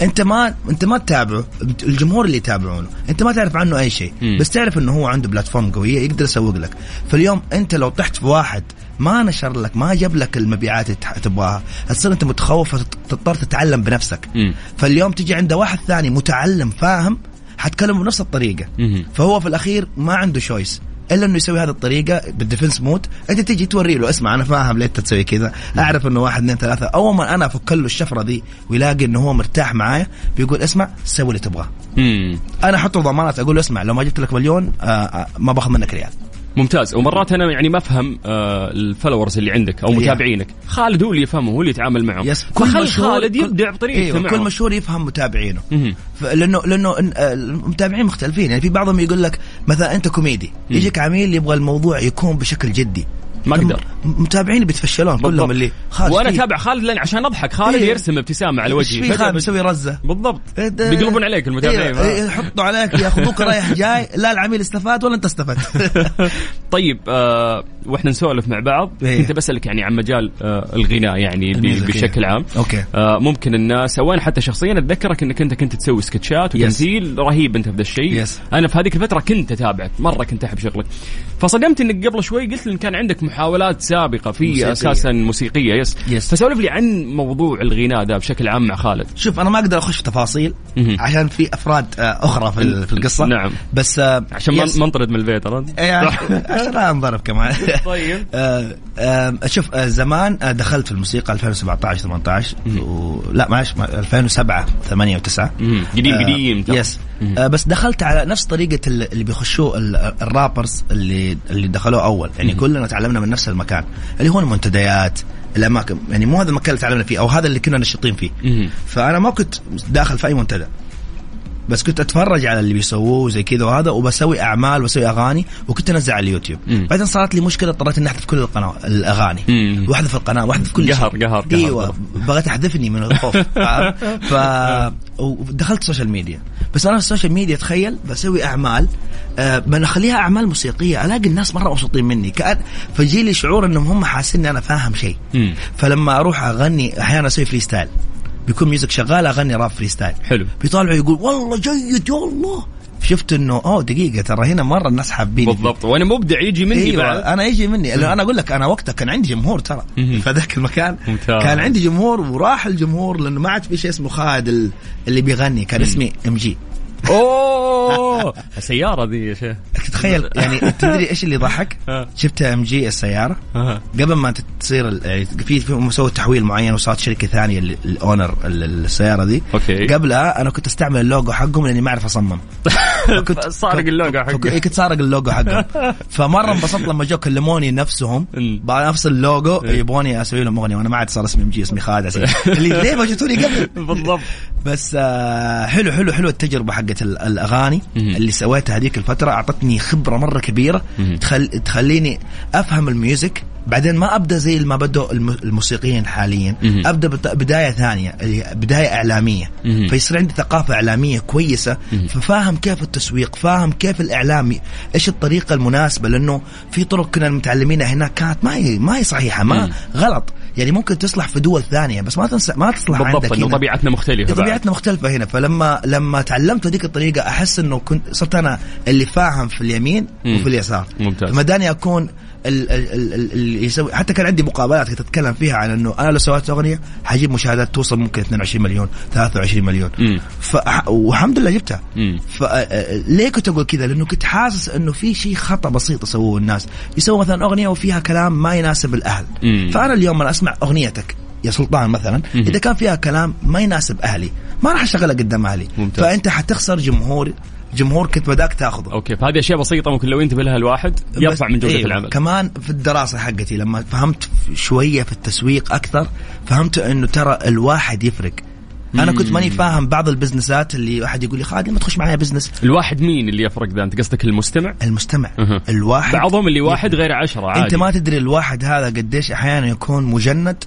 أنت ما أنت ما تتابعه الجمهور اللي يتابعونه أنت ما تعرف عنه أي شيء. بس تعرف إنه هو عنده platform قوية يقدر يسوق لك فاليوم أنت لو طحت في واحد ما نشر لك ما جاب لك المبيعات اللي تبغاها تصير انت متخوف فتضطر تتعلم بنفسك. مم. فاليوم تجي عند واحد ثاني متعلم فاهم حتكلمه بنفس الطريقة. مهم. فهو في الأخير ما عنده choice إلا إنه يسوي هذه الطريقة بال defense mode. أنت تيجي توري له اسمع أنا فاهم ليه انت تسوي كذا. أعرف إنه واحد اثنين ثلاثة. أول ما أنا أفك له الشفرة دي ويلاقي إنه هو مرتاح معايا بيقول اسمع سوي اللي تبغاه. أنا أحط ضمانات أقول له اسمع لو ما جبت لك مليون آه آه ما باخذ منك ريال. ممتاز. ومرات أنا يعني ما أفهم آه ال followers اللي عندك أو Yeah. متابعينك. خالد هو اللي يفهمه هو اللي يتعامل معهم. Yes. فخل خالد كل- يبدع بطريقته إيوه معهم كل مشهور يفهم متابعينه. لأنه لأنه آه، المتابعين مختلفين. يعني في بعضهم يقول لك مثلا أنت كوميدي يجيك عميل يبغى الموضوع يكون بشكل جدي. ما أقدر. م- متابعين بيتفشلون كلهم. اللي خالد وأنا أتابع خالد لأن عشان أضحك. خالد إيه. يرسم ابتسامة على وجهي. في خالد مسوي رزة؟ بالضبط. إيه ده- بيقلبون عليك المتابعين. إيه، إيه، يحطوا عليك ياخذوك رايح جاي. لا العميل استفاد ولا أنت استفدت؟ طيب آه وإحنا نسولف مع بعض إيه. كنت بسألك يعني عن مجال آه الغناء يعني بشكل. عام okay آه ممكن الناس أو أنا حتى شخصيا أتذكرك إنك أنت كنت تسوي سكتشات وتمثيل رهيب أنت في ذا الشيء. أنا في هذيك الفترة كنت أتابعك مرة كنت أحب شغلك فصدمت إنك قبل شوي قلت لي إن كان عندك محاولات سابقة في موسيقية. أساسا موسيقية yes Yes. فسولف لي عن موضوع الغناء ده بشكل عام مع خالد شوف أنا ما أقدر أخش في تفاصيل. عشان في أفراد آه، أخرى في في القصة نعم. بس آه، عشان ما yes. ما نطرد من البيت لا انضرب كمان. طيب. آه، شوف آه، زمان آه، دخلت في الموسيقى 2017 18 و... لا معلش ما- 2007 8 و9 مم. قديم قديم. Yes آه بس دخلت على نفس طريقة ال- اللي بيخشوا ال- الرابرز اللي اللي دخلوه أول. يعني كلنا تعلمنا من نفس المكان اللي هو المنتديات الأماكن. يعني مو هذا المكان اللي تعلمنا فيه أو هذا اللي كنا نشيطين فيه. فأنا ما كنت داخل في أي منتدى. بس كنت أتفرج على اللي بيسووه زي كذا وهذا وبسوي أعمال وبسوي أغاني وكنت أنزل على اليوتيوب مم. بعدين صارت لي مشكلة اضطريت إني أحذف كل القناه الأغاني مم. وأحذف القناة وأحذف كل قهر- شيء قهر- إيوه. بغيت أحذفني من الخوف؟ ف ودخلت السوشيال ميديا بس أنا في السوشيال ميديا تخيل بسوي أعمال من اخليها أعمال موسيقية ألاقي الناس مرة مبسوطين مني كأن فيجي لي شعور إنهم هم حاسين اني أنا فاهم شيء. فلما أروح أغني أحيانا أسوي freestyle بيكون music شغال أغني rap freestyle حلو. بيطالعوا يقول والله جيد يا الله شفت إنه أوه دقيقة ترى هنا مرة الناس حابين بالضبط. وأنا مبدع يجي مني أيوه بعد. أنا يجي مني. لأنه أنا أقول لك أنا وقتها كان عندي جمهور ترى. في ذاك المكان. ممتاز. كان عندي جمهور وراح الجمهور لأنه ما عاد في شيء اسمه خالد ال- اللي بيغني كان اسمي MG أوه السيارة ذي يا شيخ تخيل يعني تدري إيش اللي يضحك؟ ها. شفت MG السيارة. قبل ما تصير يعني في في مسوي تحويل معين وصارت شركة ثانية ال- ال owner ال- السيارة دي okay. قبلها أنا كنت أستعمل اللوجو حقهم لأني ما أعرف أصمم كنت سارق اللوجو حقه. كنت سارق اللوجو حقهم فمرة انبسطت لما جو كلموني نفسهم. بعد نفس اللوجو إيه. يبغوني أسوي لهم أغنية وأنا ما عاد صار اسمي MG اسمي خالد. اللي ليه ما جبتوني قبل بالضبط بس آه حلو حلو حلو التجربة حقت ال- الأغاني. اللي سويتها هذيك الفترة أعطتني خبرة مرة كبيرة. تخل... تخليني أفهم الميوزك بعدين ما أبدأ زي ما بدوا الم- الموسيقيين حاليا. أبدأ بداية ثانية بداية إعلامية. فيصير عندي ثقافة إعلامية كويسة. ففاهم كيف التسويق فاهم كيف الإعلام إيش الطريقة المناسبة لأنه في طرق كنا متعلمينها هناك كانت ما هي ما هي صحيحة ما. غلط يعني ممكن تصلح في دول ثانية بس ما تنسى ما تصلح بالضبط عندك إنه. طبيعتنا مختلفة. طبيعتنا مختلفة هنا فلما لما تعلمت هذيك الطريقة أحس إنه كنت صرت أنا اللي فاهم في اليمين مم. وفي اليسار ممتاز. فمداني ال- اللي يسوي حتى كان عندي مقابلات كنت أتكلم فيها عن إنه أنا لو سويت أغنية حجيب مشاهدات توصل ممكن 22 مليون 23 مليون. ف... والحمد لله جبتها مم. فليه كنت أقول كذا؟ لأنه كنت حاسس إنه في شيء خطأ بسيط يسووه الناس، يسووا مثلا أغنية وفيها كلام ما يناسب الأهل. مم. فأنا اليوم أنا أسمع أغنيتك يا سلطان مثلا مم. إذا كان فيها كلام ما يناسب أهلي ما راح أشغلها قدام أهلي ممتاز. فأنت حتخسر جمهور جمهور كنت بداك تاخذه. Okay فهذه أشياء بسيطة ممكن لو ينتبه لها الواحد يرفع من جوده أيوة. العمل. كمان في الدراسة حقتي لما فهمت شوية في التسويق أكثر فهمت إنه ترى الواحد يفرق. أنا كنت ماني فاهم بعض البزنسات اللي واحد يقول لي خالد ما تخش معايا business الواحد مين اللي يفرق ذا أنت قصدك المستمع؟ المستمع. أها. الواحد بعضهم اللي واحد غير عشرة عادي. انت ما تدري الواحد هذا قديش أحيانا يكون مجند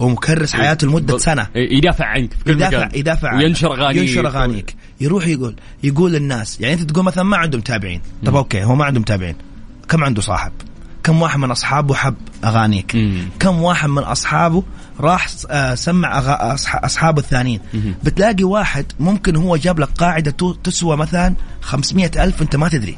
ومكرس حياته لمدة سنة. إيه، يدافع عنك في كل يدافع مكان. يدافع عنك. وينشر اغانيك ينشر أغانيك. يروح يقول يقول للناس يعني أنت تقول مثلا ما عنده متابعين طب okay هو ما عنده متابعين كم عنده صاحب؟ كم واحد من أصحابه حب أغانيك. كم واحد من أصحابه راح آه، سمع أغا- أصحابه الثانيين. بتلاقي واحد ممكن هو جاب لك قاعدة تسوى مثلا 500 ألف أنت ما تدري.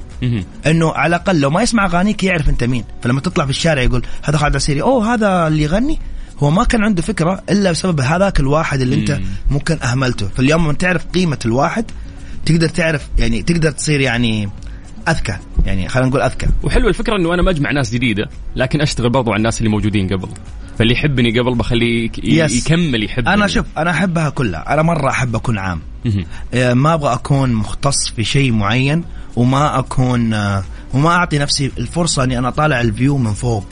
إنه على الأقل لو ما يسمع أغانيك يعرف أنت مين. فلما تطلع في الشارع يقول هذا خالد عسيري أوه هذا اللي يغني؟ هو ما كان عنده فكرة إلا بسبب هذاك الواحد اللي أنت مم. ممكن أهملته. فاليوم لما تعرف قيمة الواحد تقدر تعرف يعني تقدر تصير يعني أذكى. يعني خلينا نقول أذكى. وحلو الفكرة إنه أنا مجمع ناس جديدة لكن أشتغل برضو على الناس اللي موجودين قبل. فاللي يحبني قبل بخليه يك- ي- Yes. يكمل يحبني. أنا شوف أنا أحبها كلها. أنا مرة أحب أكون عام. آه، ما أبغى أكون مختص في شيء معين وما أكون آه، وما أعطي نفسي الفرصة إني أنا طالع ال view من فوق.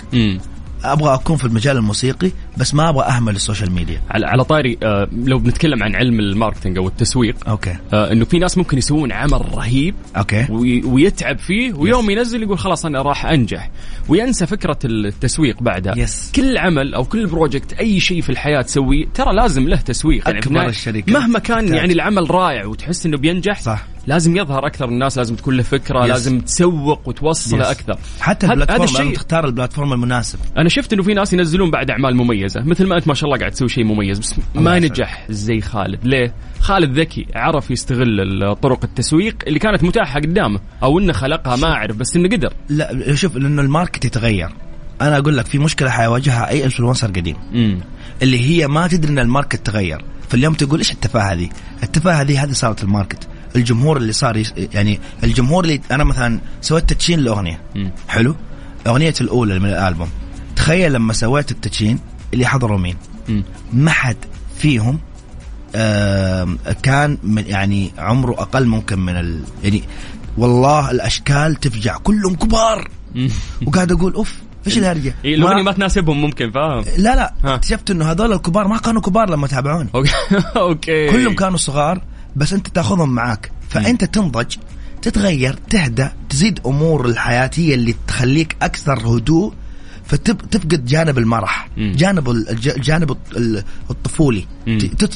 أبغى أكون في المجال الموسيقي. بس ما أبغى أهمل السوشيال ميديا. على على طاري آه، لو بنتكلم عن علم ال marketing أو التسويق okay. آه، إنه في ناس ممكن يسوون عمل رهيب okay. وي- ويتعب فيه ويوم ينزل يقول خلاص أنا راح أنجح. وينسى فكرة التسويق بعدها. Yes. كل عمل أو كل project أي شيء في الحياة تسويه ترى لازم له تسويق. يعني النهاية الشركات مهما كان تحتاج. يعني العمل رائع وتحس إنه بينجح صح. لازم يظهر أكثر الناس لازم تكون له فكرة Yes. لازم تسوق وتوصله. أكثر. حتى هذا- هذا ال platform الشيء تختار ال platform المناسب. أنا شفت إنه في ناس ينزلون بعد أعمال مميزة. مثل ما أنت ما شاء الله قاعد تسوي شيء مميز. بس ما. نجح زي خالد. ليه؟ خالد ذكي عرف يستغل طرق التسويق اللي كانت متاحة قدامه أو إنه خلقها ما أعرف بس إنه قدر. لا شوف لأنه ال market يتغير. أنا أقول لك في مشكلة حيواجهها أي influencer قديم. امم اللي هي ما تدري إن ال market تغير. فاليوم تقول إيش التفاهة دي التفاهة دي هذه صارت ال market. الجمهور اللي صار. يعني الجمهور اللي أنا مثلا سويت تدشين لأغنية. حلو؟ اغنيتي الأولى من الألبوم. تخيل لما سويت التدشين اللي حضروا مين. ما حد فيهم كان من يعني عمره أقل ممكن من ال يعني والله الأشكال تفجع. كلهم كبار. وقاعد أقول أوف إيش الهرجة؟ إيه، الاغنيه ما تناسبهم ممكن فاهم؟ لا لا ها. اكتشفت إنه هذول الكبار ما كانوا كبار لما تابعوني. أوكي. كلهم كانوا صغار بس أنت تأخذهم معاك. فأنت تنضج تتغير تهدى تزيد أمور الحياتية اللي تخليك أكثر هدوء فتفقد جانب المرح. جانب ال- الج- الجانب الط- ال- الطفولي.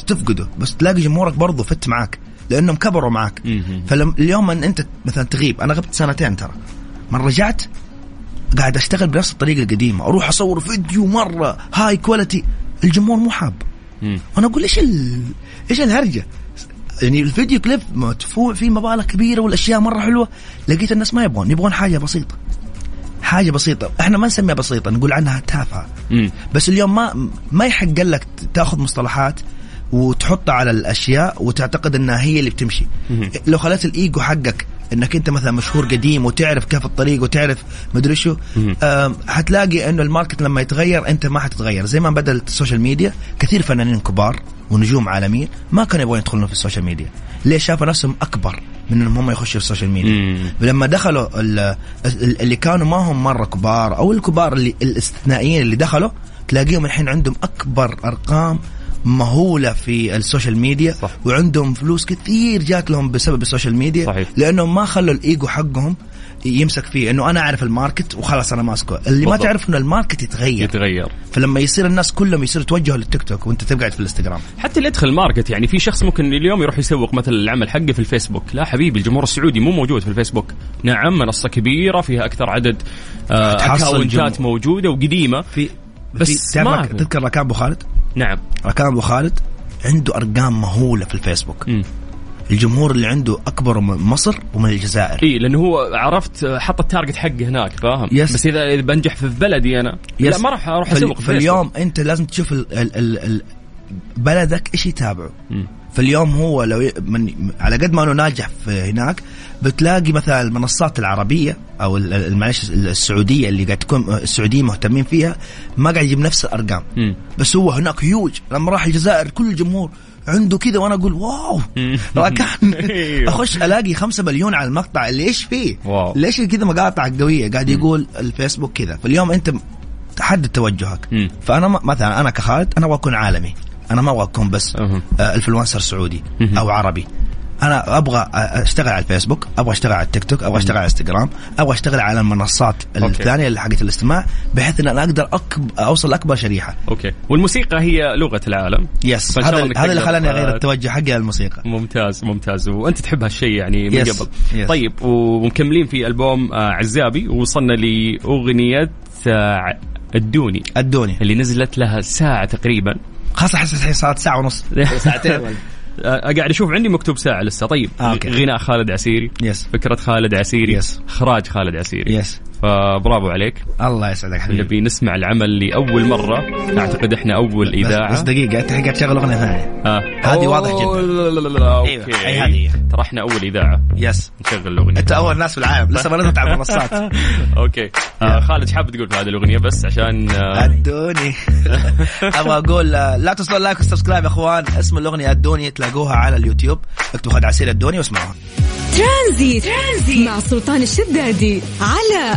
تفقده بس تلاقي جمهورك برضه فت معاك لأنهم كبروا معاك. فاليوم إن أنت مثلا تغيب أنا غبت سنتين ترى. من رجعت قاعد أشتغل بنفس الطريقة القديمة أروح أصور فيديو مرة high quality الجمهور مو حاب. وأنا أقول إيش ال... إيش الهرجة؟ يعني ال video clip مدفوع فيه مبالغ كبيرة والأشياء مرة حلوة لقيت الناس ما يبغون يبغون حاجة بسيطة. حاجة بسيطة. إحنا ما نسميها بسيطة نقول عنها تافهة. بس اليوم ما ما يحق لك تاخذ مصطلحات وتحطها على الأشياء وتعتقد إنها هي اللي بتمشي. لو خليت الإيجو حقك إنك أنت مثلا مشهور قديم وتعرف كيف الطريق وتعرف مدري شو حتلاقي إنه ال market لما يتغير أنت ما حتتغير. زي ما بدأت ال social media كثير فنانين كبار ونجوم عالميين ما كانوا يبغون يدخلون في ال social media. ليه شافوا نفسهم أكبر من إنهم هم يخشوا في ال social media؟ مم. لما دخلوا ال- ال- اللي كانوا ما هم مرة كبار أو الكبار اللي الاستثنائيين اللي دخلوا تلاقيهم الحين عندهم أكبر أرقام مهولة في ال social media صح. وعندهم فلوس كثير جات لهم بسبب ال social media صحيح. لانهم ما خلوا الإيجو حقهم يمسك فيه إنه أنا أعرف ال market وخلاص أنا ماسكه اللي ما بالضبط. تعرف إنه ال market يتغير يتغير فلما يصير الناس كلهم يصيروا يتوجهوا للتيك توك وأنت تقعد في الإنستغرام حتى اللي يدخل market يعني في شخص ممكن اليوم يروح يسوق مثلا العمل حقه في الفيسبوك لا حبيبي الجمهور السعودي مو موجود في الفيسبوك نعم منصة كبيرة فيها أكثر عدد آه account ات جمهور. موجودة وقديمة في بس ما. تذكر ركان أبو خالد؟ نعم. ركان أبو خالد عنده أرقام مهولة في الفيسبوك. مم. الجمهور اللي عنده أكبر من مصر ومن الجزائر. اي لأنه هو عرفت حط ال target حقه هناك فاهم؟ yes. بس إذا إذا بنجح في بلدي أنا. لا ما راح أروح أسوق في فاليوم أنت لازم تشوف ال ال ال ال بلدك إيش يتابعه. فاليوم هو لو من على قد ما انه ناجح في هناك بتلاقي مثلا المنصات العربية أو معلش السعودية اللي قاعد تكون السعوديين مهتمين فيها ما قاعد يجيب نفس الأرقام مم. بس هو هناك هيوج لما راح الجزائر كل الجمهور عنده كذا وأنا أقول wow مم. ركان أيوه. أخش ألاقي خمسة مليون على المقطع اللي إيش فيه wow. ليش كذا مقاطع قوية قاعد يقول الفيسبوك كذا فاليوم أنت تحدد توجهك. فأنا م- مثلا أنا كخالد أنا أبغى أكون عالمي أنا ما أبغى أكون بس أها. آه، influencer سعودي. أو عربي. أنا أبغى أ- أشتغل على الفيسبوك أبغى أشتغل على التيك توك أبغى أشتغل على انستغرام أبغى أشتغل على المنصات. الثانية اللي حقت الاستماع بحيث إن أنا أقدر أكب أوصل لأكبر شريحة. okay. والموسيقى هي لغة العالم. yes هذا هذا اللي خلاني آه، اغير التوجه حقي للموسيقى. ممتاز ممتاز. وأنت تحب هالشيء يعني من yes. قبل. yes. طيب ومكملين في ألبوم آه، عزابي. ووصلنا لأغنية آه، أدوني. أدوني اللي نزلت لها ساعة تقريبا. خاصه أحس الحين صارت ساعة ونص. ساعتين. قاعد أشوف عندي مكتوب ساعة لسه. طيب. آه، okay. غناء خالد عسيري. yes فكرة خالد عسيري. yes. اخراج خالد عسيري. yes فبرافو عليك. الله يسعدك حبيبي. نبي نسمع العمل لأول مرة. أعتقد إحنا أول بس, إذاعة. بس دقيقة أنت قاعد تشغل أغنية ثانية. آه. هذه واضح جداً. لا لا لا لا okay. أيوة، أي هذه. ترى إحنا أول إذاعة. yes. نشغل الأغنية. أنت أول ناس في العالم. لسه ما نزلت على المنصات. okay. آه خالد حاب تقول في هذه الأغنية بس عشان آه أدوني. أبغى أقول آه، لا تنسوا ال like وال subscribe يا أخوان. اسم الأغنية أدوني تلاقوها على اليوتيوب. اكتبوا خالد عسيري أدوني واسمعوها. ترانزيت. ترانزيت مع سلطان الشدادي على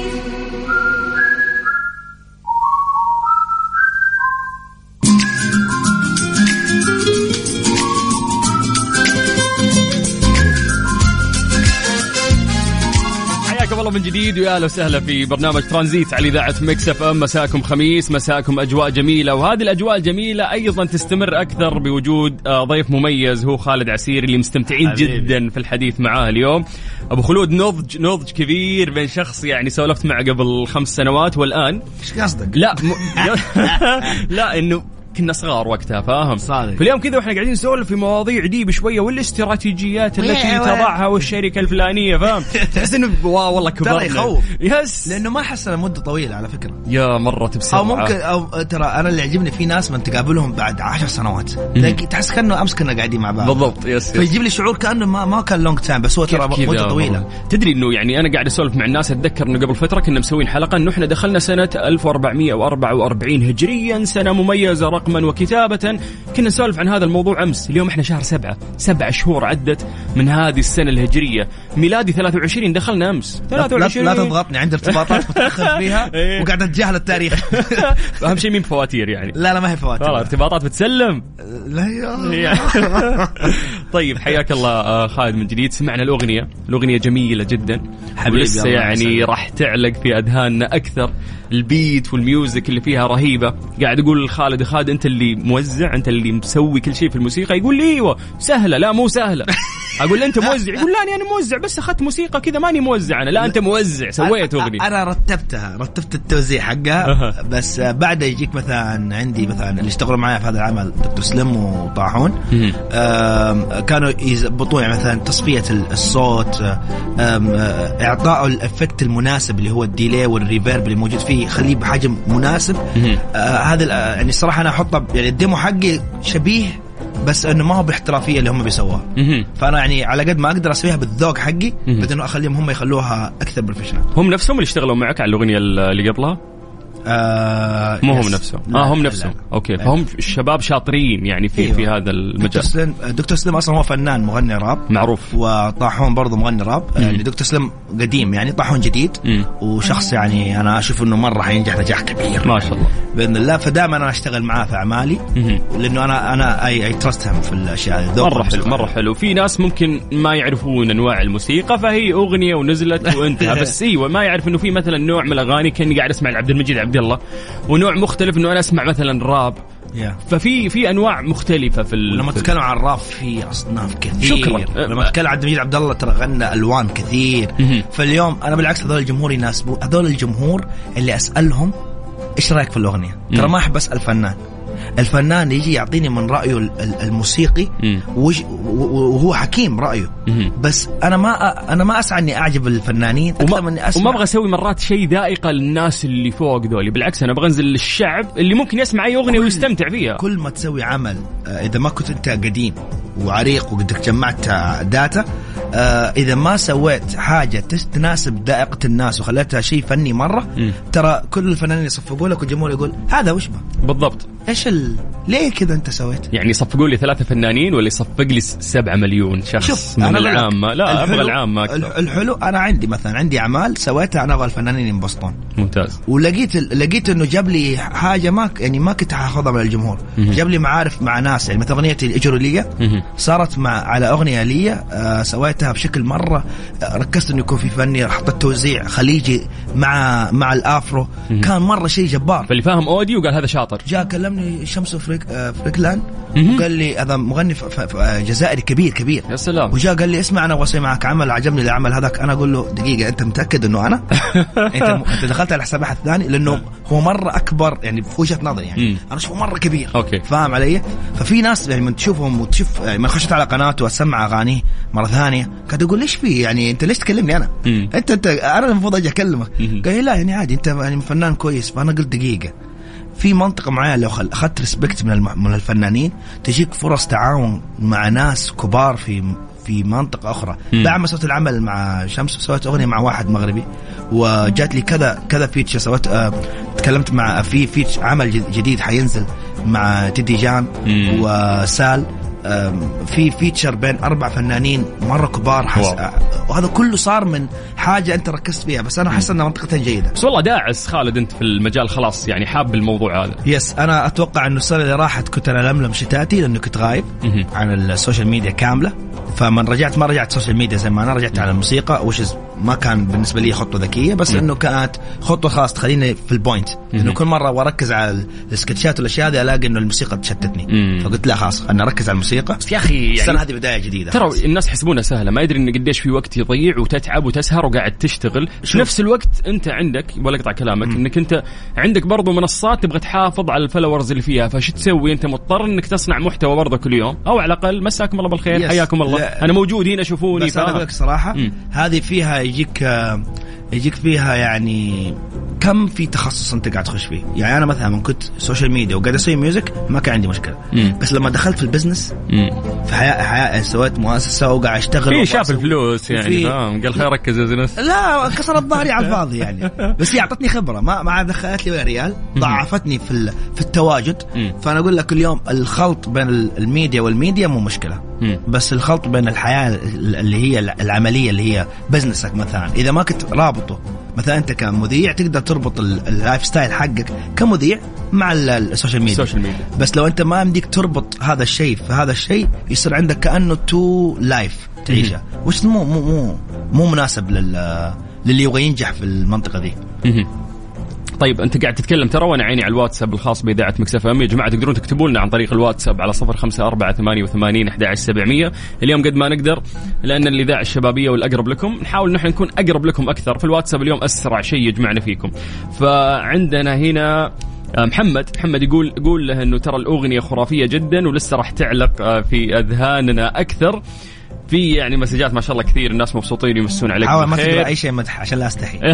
حياكم الله من جديد ويا أهلا وسهلا في برنامج ترانزيت على إذاعة مكس إف إم مساكم خميس مساكم أجواء جميلة وهذه الأجواء الجميلة أيضا تستمر أكثر بوجود آه، ضيف مميز هو خالد عسيري اللي مستمتعين حبيبي. جدا في الحديث معاه اليوم أبو خلود نضج نضج كبير بين شخص يعني سولفت معه قبل خمس سنوات والآن إيش قصدك؟ لا م... لا إنه كنا صغار وقتها فاهم؟ صادق. فاليوم كذا وإحنا قاعدين نسولف في مواضيع deep شوية والاستراتيجيات التي تضعها والشركة الفلانية فاهم؟ تحس إنه والله كبرنا. ترى يخوف. yes. لأنه ما انها مدة طويلة على فكرة. يا مرت بسرعة أو ممكن أو ترى أنا اللي يعجبني في ناس من تقابلهم بعد عشر سنوات. تلاقي تحس كأنه أمس كنا قاعدين مع بعض. بالضبط yes, yes. فيجيب لي شعور كأنه ما, ما كان long time بس هو ترى مدة طويلة. تدري إنه يعني أنا قاعد أسولف مع الناس أتذكر إنه قبل فترة كنا مسوين حلقة إنه إحنا دخلنا سنة 1444 هجريا سنة مميزة رقما وكتابة. كنا نسولف عن هذا الموضوع أمس. اليوم إحنا شهر سبعة. سبع شهور عدت من هذه السنة الهجرية. ميلادي 23 دخلنا أمس. لا, لا, 23 لا تضغطني. عندي ارتباطات متأخر فيها إيه. وقاعد أتجاهل التاريخ. أهم شيء مين فواتير يعني. لا لا ما هي فواتير. والله ارتباطات بتسلم. لا يا طيب حياك الله آه، خالد من جديد. سمعنا الأغنية. الأغنية جميلة جدا. حبيبي، ولسه يعني. راح تعلق في أذهاننا أكثر. البيت وال music اللي فيها رهيبة. قاعد أقول لخالد خالد أنت اللي موزع أنت اللي مسوي كل شيء في الموسيقى؟ يقول لي إيوه. سهلة. لا مو سهلة. أقول له أنت موزع. يقول لا أنا موزع بس أخذت موسيقى كذا ماني موزع أنا. لا أنت موزع. سويت أغنية. أنا رتبتها رتبت التوزيع حقها. بس بعد يجيك مثلا عندي مثلا اللي اشتغلوا معي في هذا العمل دكتور سلم وطاحون. كانوا يزبطون يعني مثلا تصفية الصوت اعطائه ال effect المناسب اللي هو ال delay وال reverb اللي موجود فيه. خليه بحجم مناسب. آه، هذا آه، يعني الصراحة أنا أحطه يعني ال demo حقي شبيه بس إنه ما هو باحترافيه اللي هم بيسووها. فأنا يعني على قد ما أقدر أسويها بالذوق حقي. بس إنه أخليهم هم يخلوها أكثر professional هم نفسهم اللي اشتغلوا معك على الأغنية اللي قبلها آه مو هم. نفسهم لا، آه هم لا، نفسهم لا. okay لا. فهم الشباب شاطرين يعني في أيوة. في هذا دكتور المجال سلم دكتور سلم أصلا هو فنان مغني راب معروف وطاحون برضه مغني راب يعني دكتور سلم قديم يعني طاحون جديد مم. وشخص يعني أنا أشوف إنه مرة حينجح نجاح كبير ما شاء الله بإذن الله فدائما أنا أشتغل معاه في أعمالي. لأنه أنا أنا اي أي تراست في الأشياء هذه مرة حلو. مرة حلو في ناس ممكن ما يعرفون أنواع الموسيقى فهي أغنية ونزلت وانتهى بس أيوه ما يعرف إنه في مثلا نوع من الأغاني كأني قاعد أسمع لعبد المجيد عبد الله ونوع مختلف إنه أنا أسمع مثلا راب يا. ففي في أنواع مختلفة في لما تتكلم عن الراب في أصناف كثير شكراً. لما تتكلم عن عبد المجيد عبد الله ترى غنى ألوان كثير. فاليوم أنا بالعكس هذول الجمهور يناسبون هذول الجمهور اللي أسألهم إيش رأيك في الأغنية؟ ترى. ما أحب أسأل فنان الفنان يجي يعطيني من رأيه ال- ال- الموسيقي وهو حكيم رأيه. بس أنا ما أنا ما أسعى إني أعجب الفنانين أكثر من وما, إني أسمع وما أبغى أسوي مرات شيء ذائقة للناس اللي فوق ذولي بالعكس أنا أبغى أنزل للشعب اللي ممكن يسمع أي أغنية ويستمتع فيها كل ما تسوي عمل آه، إذا ما كنت أنت قديم وعريق وقدك جمعت data آه، إذا ما سويت حاجة تناسب ذائقه الناس وخليتها شيء فني مرة مم. ترى كل الفنانين يصفقوا لك والجمهور يقول هذا وش به؟ بالضبط إيش ال... ليه كذا أنت سويت؟ يعني يصفقوا لي ثلاثة فنانين ولا يصفق لي س- سبعة مليون شخص من أنا أقول لك، العامة لا أبغى العامة أكثر الح- الحلو أنا عندي مثلا عندي أعمال سويتها أنا أبغى الفنانين ينبسطون ممتاز ولقيت لقيت إنه جاب لي حاجة ما يعني ما كنت حاخذها من الجمهور مهم. جاب لي معارف مع ناس يعني مثلا اغنيتي اجروا لي مهم. صارت مع على أغنية لي آه سويتها بشكل مرة آه ركزت إنه يكون في فني حطيت توزيع خليجي مع مع ال Afro. كان مرة شيء جبار فاللي فاهم audio قال هذا شاطر جاء كلمني شمس فريك آه فريكلان. وقال لي هذا مغني آه، جزائري كبير كبير يا سلام وجاء قال لي اسمع أنا أبغى أسوي معك عمل عجبني العمل هذاك أنا أقول له دقيقة أنت متأكد إنه أنا؟ أنت أنت دخلت على حساب احد ثاني لأنه هو مرة أكبر يعني في وجهه نظري يعني مم. أنا أشوفه مرة كبير okay. فاهم علي؟ ففي ناس يعني من تشوفهم وتشوف يعني من خشيت على قناته وأسمع أغانيه مرة ثانية قاعد أقول ليش في يعني انت ليش تكلمني أنا؟ مم. انت انت أنا المفروض أجي اكلمك. قال لي لا يعني عادي انت يعني فنان كويس فانا قلت دقيقة في منطقة معينة لو خل- أخذت respect من من الفنانين تجيك فرص تعاون مع ناس كبار في في منطقة أخرى مم. بعد ما سويت العمل مع شمس سويت أغنية مع واحد مغربي وجات لي كذا كذا feature سويت آه تكلمت مع في feature عمل جد- جديد حينزل مع تيدي جان مم. وسال في feature بين أربع فنانين مرة كبار حس... آه، وهذا كله صار من حاجة أنت ركزت فيها بس أنا احس إنها منطقه جيدة. بس والله داعس خالد أنت في المجال خلاص يعني حاب الموضوع هذا. yes أنا أتوقع إنه السنة اللي راحت كنت أنا لملم شتاتي لأنه كنت غايب مهم. عن ال social media كاملة. فمن رجعت ما رجعت social media زي ما أنا رجعت على الموسيقى وش ما كان بالنسبة لي خطوة ذكية بس إنه كانت خطوة خلاص تخليني في ال point إنه كل مرة وأركز على السكتشات والأشياء هذه ألاقي إنه الموسيقى تشتتني. مم. فقلت لا خلاص خليني أركز على الموسيقى. بس يا أخي السنة يعني هذه بداية جديدة ترى. الناس يحسبونها سهلة ما يدري إن قديش في وقت يضيع وتتعب وتسهر وقاعد تشتغل في. نفس الوقت أنت عندك ولا أقطع كلامك إنك أنت عندك برضو منصات تبغى تحافظ على ال followers اللي فيها فش تسوي أنت مضطر إنك تصنع محتوى برضه كل يوم أو على الأقل مساكم الله بالخير. حياكم الله. أنا موجود هنا شوفوني بس أنا؟ أقول لك صراحة. هذه فيها يجيك آه، يجيك فيها يعني كم في تخصص انت قاعد تخش فيه؟ يعني أنا مثلا من كنت social media وقاعد أسوي music ما كان عندي مشكلة. مم. بس لما دخلت في ال business مم. في حياة, حياة سويت مؤسسة وقاعد أشتغل في شاف الفلوس يعني فاهم؟ قال خير ركز يا business لا كسرت ظهري على الفاضي يعني. بس هي أعطتني خبرة. ما ما دخلت لي ولا ريال ضاعفتني في في التواجد. مم. فأنا أقول لك اليوم الخلط بين ال- ال media وال media مو مشكلة. بس الخلط بين الحياة ال- اللي هي ال- العملية اللي هي business ك مثلا. إذا ما كنت رابطه مثلا أنت كمذيع تقدر تربط ال- ال lifestyle حقك كمذيع مع ال- ال social media ال social media. بس لو أنت ما يمديك تربط هذا الشيء في هذا الشيء يصير عندك كأنه two life تعيشها وش مو مو مو مو مناسب لل للي يبغى ينجح في المنطقة دي. طيب أنت قاعد تتكلم ترى وأنا عيني على الواتساب الخاص بإذاعة Mix FM. يا جماعة تقدرون تكتبوا لنا عن طريق الواتساب على 05488 11700 اليوم قد ما نقدر لأن الإذاعة الشبابية والأقرب لكم نحاول نحن نكون أقرب لكم أكثر. في الواتساب اليوم أسرع شيء يجمعنا فيكم. فعندنا هنا آه، محمد. محمد يقول يقول له إنه ترى الأغنية خرافية جدا ولسه راح تعلق آه، في أذهاننا أكثر. في يعني مسجات ما شاء الله كثير الناس مبسوطين يمسون عليك حاول ما تقرا أي شيء مدح عشان لا أستحي.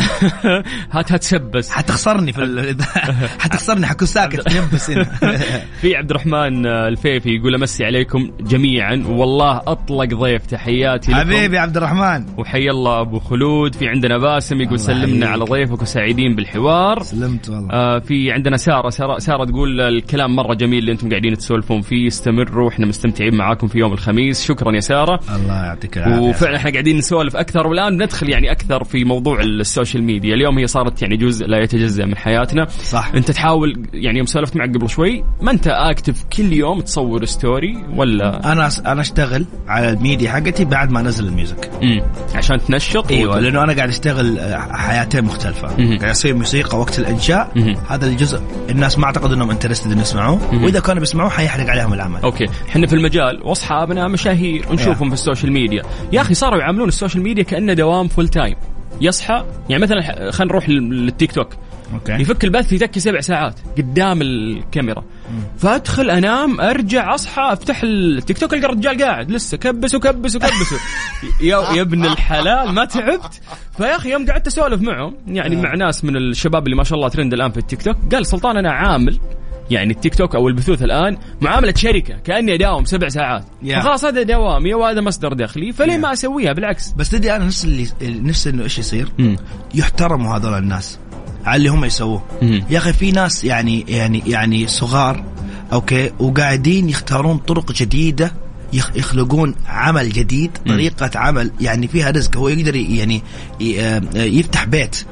هات هتسبس حتخسرني في ال- حتخسرني حكون ساكت هنا. في عبد الرحمن آه، الفيفي يقول أمسي عليكم جميعا. والله أطلق ضيف تحياتي لكم. حبيبي عبد الرحمن. وحي الله أبو خلود. في عندنا باسم يقول سلمنا. على ضيفك وسعيدين بالحوار. سلمت والله. آه في عندنا سارة. ساره, سارة تقول الكلام مرة جميل اللي أنتم قاعدين تسولفون فيه استمروا إحنا مستمتعين معاكم في يوم الخميس. شكرا يا سارة. الله يعطيك العافية. وفعلا إحنا قاعدين نسولف أكثر والآن ندخل يعني أكثر في موضوع ال social media. اليوم هي صارت يعني جزء لا يتجزأ من حياتنا. صح. أنت تحاول يعني يوم سولفت معك قبل شوي ما أنت active كل يوم تصور story ولا؟ أنا أنا أشتغل على الميديا حقتي بعد ما انزل ال music. مم. عشان تنشط؟ إيوه وت- لأنه أنا قاعد أشتغل آه، حياتين مختلفة. قاعد أسوي موسيقى وقت الإنشاء. مهم. هذا الجزء الناس ما أعتقد إنهم interested إنه يسمعوه. وإذا كانوا بيسمعوه حيحرق عليهم العمل. okay. إحنا في المجال وأصحابنا مشاهير ونشوفهم في ال social media. يا أخي صاروا يعاملون ال social media كأنه دوام full time يصحى يعني مثلا خلينا نروح لل- للتيك توك. okay. يفك البث يتكي سبع ساعات قدام الكاميرا. فادخل انام ارجع اصحى افتح التيك توك القى الرجال قاعد لسه كبس وكبس وكبس. يا يا ابن الحلال ما تعبت. فيا أخي يوم قعدت أسولف معهم يعني مع ناس من الشباب اللي ما شاء الله ترند الآن في التيك توك قال سلطان أنا عامل يعني التيك توك أو البثوث الآن معاملة شركة كأني أداوم سبع ساعات. يا. فخلاص هذا دوامي وهذا مصدر دخلي فليه ما أسويها؟ بالعكس. بس تدري أنا نفس اللي نفس إنه إيش يصير؟ مم. يحترموا هذول الناس. على اللي هم يسووه. يا أخي في ناس يعني يعني يعني صغار أوكي وقاعدين يختارون طرق جديدة يخ- يخلقون عمل جديد طريقة عمل يعني فيها رزق. هو يقدر يعني آه، يفتح بيت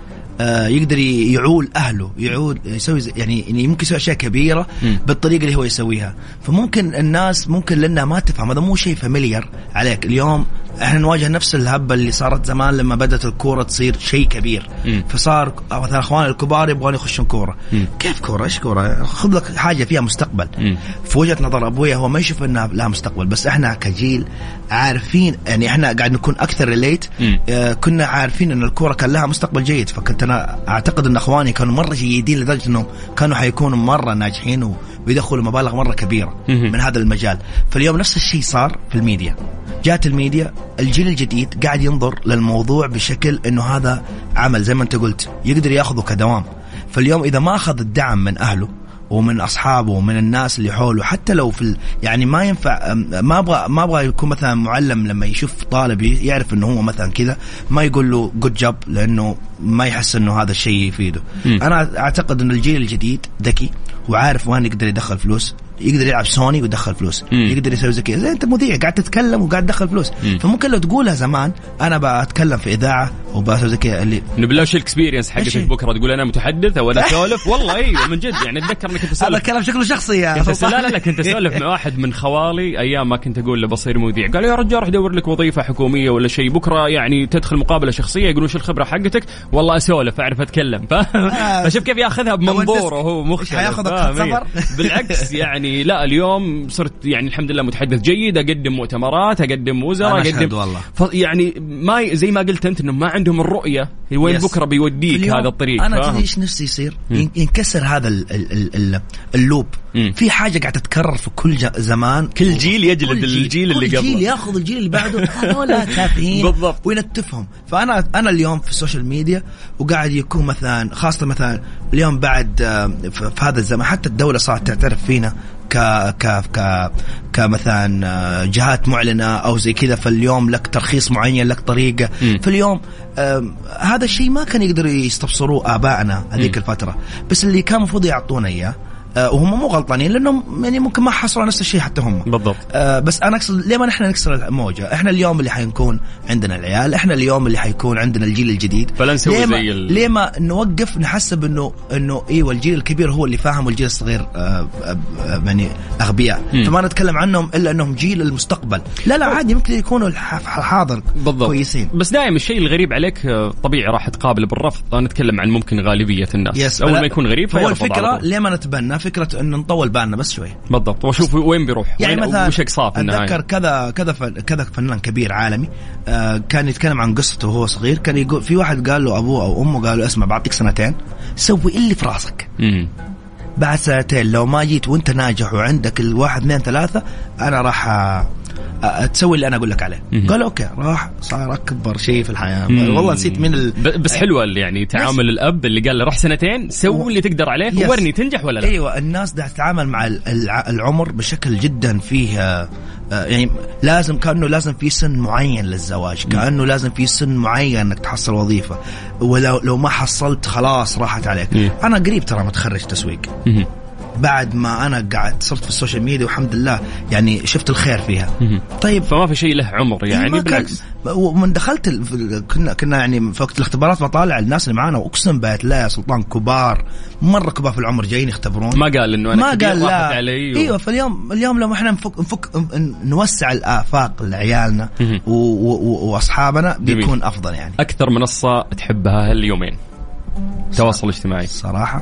آه، يقدر يعول أهله يعول يسوي يعني يعني ممكن يسوي أشياء كبيرة مم. بالطريقة اللي هو يسويها. فممكن الناس ممكن لأنها ما تفهم هذا مو شيء familiar عليك. اليوم إحنا نواجه نفس الهبة اللي صارت زمان لما بدأت الكورة تصير شيء كبير مم. فصار مثلا اخوان الكبار يبغون يخشون كورة مم. كيف كورة إيش كورة خذ لك حاجة فيها مستقبل مم. في وجهة نظر ابويا هو ما يشوف إنها لها مستقبل بس إحنا كجيل عارفين يعني إحنا قاعد نكون أكثر relate مم. آه كنا عارفين إن الكورة كان لها مستقبل جيد فكنت أنا أعتقد إن أخواني كانوا مرة جيدين لدرجة إنهم كانوا حيكونوا مرة ناجحين وبيدخلوا مبالغ مرة كبيرة مهم. من هذا المجال فاليوم نفس الشيء صار في الميديا جات الميديا الجيل الجديد قاعد ينظر للموضوع بشكل إنه هذا عمل زي ما أنت قلت يقدر يأخذه كدوام. فاليوم إذا ما أخذ الدعم من أهله ومن أصحابه ومن الناس اللي حوله حتى لو في ال... يعني ما ينفع ما أبغى ما أبغى يكون مثلا معلم لما يشوف طالب يعرف إنه هو مثلا كذا ما يقول له جود جوب لأنه ما يحس إنه هذا الشيء يفيده. مم. أنا أعتقد إن الجيل الجديد ذكي وعارف وين يقدر يدخل فلوس. يقدر يلعب سوني ويدخل فلوس مم. يقدر يسوي زي كذا انت مذيع قاعد تتكلم وقاعد تدخل فلوس مم. فممكن لو تقولها زمان أنا بتكلم في إذاعة وبسوي زي كذا اللي إنه بالله وش ال experience حقتك؟ بكرة تقول أنا متحدث أو أنا اسولف والله أيوه من جد يعني أتذكر اني كنت هذا الكلام شكله شخصي يا كنت. لا لا لا كنت أسولف مع واحد من خوالي أيام ما كنت أقول له بصير مذيع قال يا رجال روح دور لك وظيفة حكومية ولا شيء بكرة يعني تدخل مقابلة شخصية يقولون شو الخبرة حقتك والله أسولف أعرف أتكلم ف- فشوف كيف ياخذها بمنظوره هو مختلف حياخذك؟ سفر؟ بالعكس يعني لا اليوم صرت يعني الحمد لله متحدث جيد أقدم مؤتمرات أقدم وزراء أقدم والله. ف يعني ما ي- زي ما قلت أنت انه ما عندهم الرؤية وين. بكرة بيوديك هذا الطريق أنا؟ تدري إيش نفسي يصير؟ ين- ينكسر هذا ال ال ال ال ال loop مم. في حاجة قاعدة تتكرر في كل زمان كل جيل يجلد كل جيل- الجيل اللي كل قبله. جيل ياخذ الجيل اللي بعده هذول تافهين بالضبط. وينتفهم فانا أنا اليوم في ال social media وقاعد يكون مثلا خاصة مثلا اليوم بعد آه، في في هذا الزمان حتى الدولة صارت تعترف فينا ك ك ك كمثلا آه، جهات معلنة أو زي كذا فاليوم لك ترخيص معين لك طريقة. فاليوم هذا الشيء ما كان يقدروا يستبصروه آبائنا هذيك الفترة. بس اللي كان المفروض يعطونا إياه وهم مو غلطانين لأنهم يعني ممكن ما حصلوا نفس الشيء حتى هم. بالضبط. آه بس أنا أقصد ليه ما نحن نكسر الموجة؟ إحنا اليوم اللي حنكون عندنا العيال، إحنا اليوم اللي حيكون عندنا الجيل الجديد. فلا نسوي ليه ما زي ال- ليه ما نوقف نحسب انه إنه إيوه الجيل الكبير هو اللي فاهم والجيل الصغير آه آه آه يعني أغبياء، فما نتكلم عنهم إلا إنهم جيل المستقبل، لا لا عادي ممكن يكونوا الح- الحاضر بالضبط. كويسين. بس دائما الشيء الغريب عليك آه، طبيعي راح تقابله بالرفض. نتكلم عن ممكن غالبية الناس. يس أول ما يكون غريب على الفكرة. ليه ما نتبنى؟ فكرة انه نطول بالنا بس شوي. بالضبط. واشوف وين بيروح؟ يعني وين مثلا وش اقصاه في النهاية؟ أتذكر كذا كذا كذا فنان كبير عالمي آه كان يتكلم عن قصته وهو صغير. كان يقول في واحد قال له أبوه أو أمه قالوا اسمع بعطيك سنتين سوي اللي في راسك. مم. بعد سنتين لو ما جيت وانت ناجح وعندك الواحد اثنين ثلاثة أنا راح تسوي اللي أنا أقول لك عليه. قال أوكي راح صار أكبر شيء في الحياة. والله نسيت مين ال... بس حلوة يعني تعامل الأب اللي قال له روح سنتين سوي اللي تقدر عليه. ورني تنجح ولا لا أيوه الناس دا تتعامل مع ال- الع- العمر بشكل جدا فيه آه، آه، يعني لازم كأنه لازم في سن معين للزواج كأنه لازم في سن معين إنك تحصل وظيفة ولو لو ما حصلت خلاص راحت عليك. أنا قريب ترى متخرج تسويق. بعد ما أنا قاعد صرت في ال social media والحمد لله يعني شفت الخير فيها. طيب. فما في شيء له عمر يعني ما كان- بالعكس. ومن دخلت كنا كنا يعني في وقت الاختبارات بطالع الناس اللي معانا وأقسم بالله لا يا سلطان كبار مرة كبار في العمر جايين يختبرون ما قال إنه أنا ما قال لا. علي و... إيوه فاليوم اليوم لما إحنا نفك, نفك نوسع الآفاق لعيالنا وأصحابنا. بيكون أفضل يعني. أكثر منصة تحبها هاليومين تواصل اجتماعي. صراحة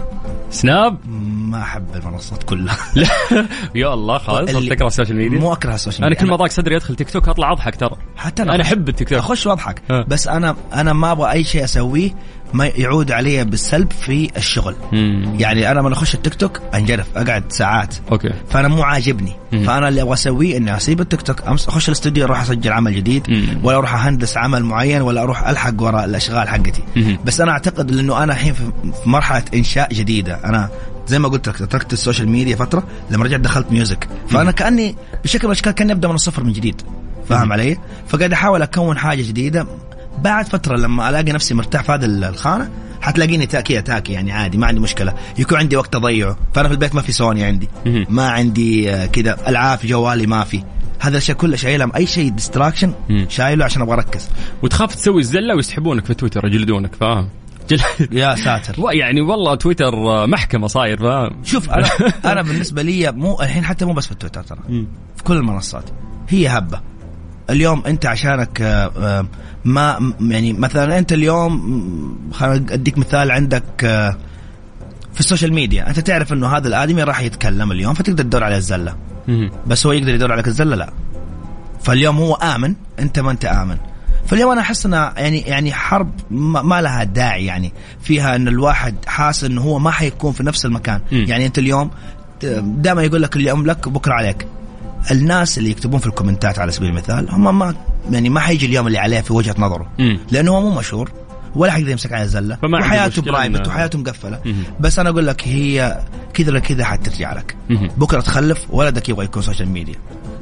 سناب؟ ما أحب المنصات كلها. لا. يا الله خلاص تكره السوشيال ميديا مو أكره السوشيال أنا ميديا كل ما ضاق صدري أدخل تيك توك أطلع أضحك ترى. حتى أنا أخش- أحب التيك توك. أخش وأضحك. بس أنا أنا ما أبغى أي شيء أسويه ما يعود علي بالسلب في الشغل. مم. يعني أنا لما أخش التيك توك أنجرف أقعد ساعات. أوكي. فأنا مو عاجبني. مم. فأنا اللي أبغى أسويه إني أسيب التيك توك أمس أخش الاستوديو أروح أسجل عمل جديد مم. ولا أروح أهندس عمل معين ولا أروح ألحق وراء الأشغال حقتي. مم. بس أنا أعتقد انه أنا الحين في في مرحلة إنشاء جديدة. أنا زي ما قلت لك تركت ال social media فترة لما رجعت دخلت music. فأنا كأني بشكل من الأشكال كأني أبدأ من الصفر من جديد. فاهم علي؟ فقاعد أحاول أكون حاجة جديدة. بعد فترة لما ألاقي نفسي مرتاح في هذه الخانة حتلاقيني تاكي تاكي يعني عادي ما عندي مشكلة. يكون عندي وقت أضيعه. فأنا في البيت ما في سوني عندي. ما عندي آه، كذا. العاب في جوالي ما في. هذا الاشياء كلها شايلها أي شيء distraction. شايله عشان أبغى أركز. وتخاف تسوي الزلة ويسحبونك في تويتر يجلدونك فاهم. يا ساتر. يعني والله تويتر آه، محكمة صاير فاهم؟ شوف أنا أنا بالنسبة لي مو الحين حتى مو بس في التويتر ترى. في كل المنصات. هي هبة. اليوم انت عشانك آه، آه، ما يعني مثلا انت اليوم خليني أديك مثال عندك آه، في ال social media. أنت تعرف إنه هذا الآدمي راح يتكلم اليوم فتقدر تدور عليه الزلة. بس هو يقدر يدور عليك الزلة؟ لا. فاليوم هو آمن أنت ما أنت آمن. فاليوم أنا أحس انها يعني يعني حرب ما لها داعي يعني. فيها إن الواحد حاسس إنه هو ما حيكون في نفس المكان. يعني أنت اليوم دائما يقول لك اليوم لك وبكره عليك. الناس اللي يكتبون في الكومنتات على سبيل المثال هم ما يعني ما حيجي اليوم اللي عليه في وجهة نظره. لأنه هو مو مشهور ولا حيقدر يمسك فما عنده وحياته برايفت وحياته مقفلة. بس أنا أقول لك هي كذا ولا كذا حترجع لك. بكرة تخلف ولدك يبغى يكون social media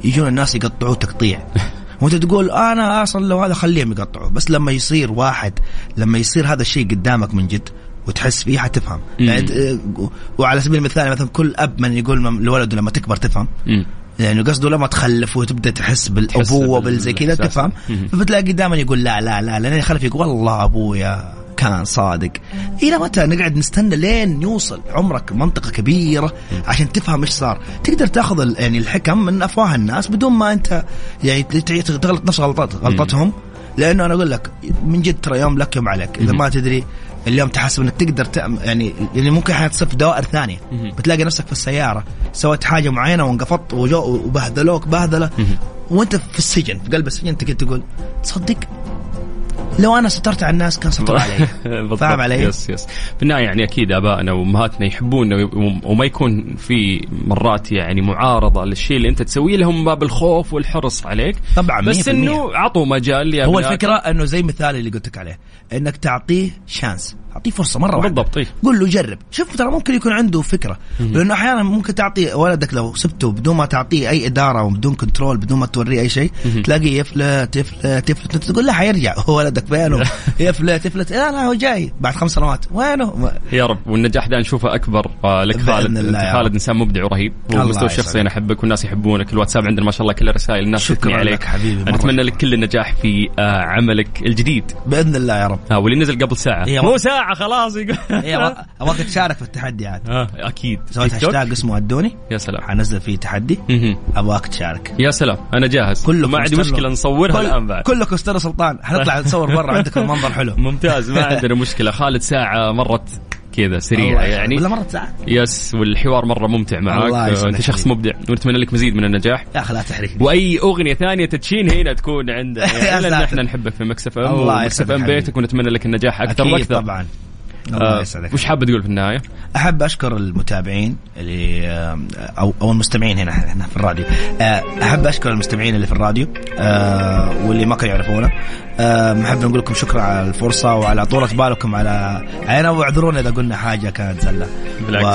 يجون الناس يقطعوه تقطيع وأنت تقول أنا أصلا لو هذا خليهم يقطعوا بس لما يصير واحد لما يصير هذا الشيء قدامك من جد وتحس فيه حتفهم. يعني وعلى سبيل المثال مثلا كل أب من يقول لولده لما تكبر تفهم مم. يعني قصده لما تخلف وتبدأ تحس بالأبوة بال- بالزي كذا. تفهم. فبتلاقي دائما يقول لا لا لا لين يخلف يقول والله أبويا كان صادق. إلى متى نقعد نستنى لين يوصل عمرك منطقة كبيرة عشان تفهم إيش صار؟ تقدر تأخذ يعني الحكم من أفواه الناس بدون ما أنت يعني تغلط نفس غلطات غلطتهم. لأنه أنا أقول لك من جد ترى يوم لك يوم عليك. إذا. ما تدري اليوم تحسب إنك تقدر تعمل يعني يعني ممكن تصير في دوائر ثانية. بتلاقي نفسك في السيارة سويت حاجة معينة وانقفضت وجو وبهدلوك بهدلة. وأنت في السجن في قلب السجن تقدر تقول تصدق لو أنا سترت على الناس كان ستر علي. فاهم علي؟ يس يس في النهايه يعني أكيد آبائنا وأمهاتنا يحبونا وي- وما يكون في مرات يعني معارضة للشيء اللي أنت تسويه لهم باب الخوف والحرص عليك طبعا بس 100%. إنه عطوا مجال هو. الفكرة إنه زي مثال اللي قلت لك عليه إنك تعطيه chance أعطيه فرصة مرة واحدة. بالضبط إيه. قول له جرب. شوف ترى ممكن يكون عنده فكرة. لأنه أحيانا ممكن تعطي ولدك لو سبته بدون ما تعطيه أي إدارة وبدون control بدون ما توريه أي شيء تلاقيه يفلت يفلت يفلت. تقول له حيرجع. هو ولدك فينه يفلت يفلت. لا لا هو جاي. بعد خمس سنوات. وينه؟ يا رب. والنجاح ده نشوفه أكبر. آه، لك خالد. أنت خالد. إنسان مبدع ورهيب. ومستوى الشخصي يسعدك. أنا أحبك والناس يحبونك. الواتساب عندنا ما شاء الله كل الرسائل الناس شكراً عليك. حبيبي، مرة أتمنى. لك كل النجاح في آه، عملك الجديد. بإذن الله يا رب. ها واللي نزل قبل ساعة. مو وقت- ساعة خلاص يقول. إيه، أبغاك تشارك في التحدي عاد. آه، أكيد. سويت؟ هاشتاج اسمه ادوني يا سلام. حنزل فيه تحدي. أبغاك تشارك. يا سلام. أنا جاهز. كلكم ما عندي. مشكلة نصورها كل- الآن بعد. كلكم استنوا سلطان. حنطلع نصور برا عندكم المنظر حلو. ممتاز ما عندنا مشكلة. خالد ساعة مرت. كذا سريعه يعني. ولا مرة ساعة يس والحوار مرة ممتع يسعدك أنت شخص. مبدع. ونتمنى لك مزيد من النجاح. يا أخي لا تحرجني وأي أغنية ثانية تتشين هنا تكون يا يعني لأن. إحنا نحبك في مكسف ام الله يسعدك ام. بيتك ونتمنى لك النجاح أكثر وأكثر. طبعا. الله آه يسعدك. وش حابب تقول في النهاية؟ أحب أشكر المتابعين اللي آه، أو أو المستمعين هنا هنا في الراديو. آه، أحب أشكر المستمعين اللي في الراديو واللي ما كانوا يعرفونا. نحب نقول لكم شكرا على الفرصة وعلى طولة بالكم على علينا واعذرونا إذا قلنا حاجة كانت زلة. بالعكس.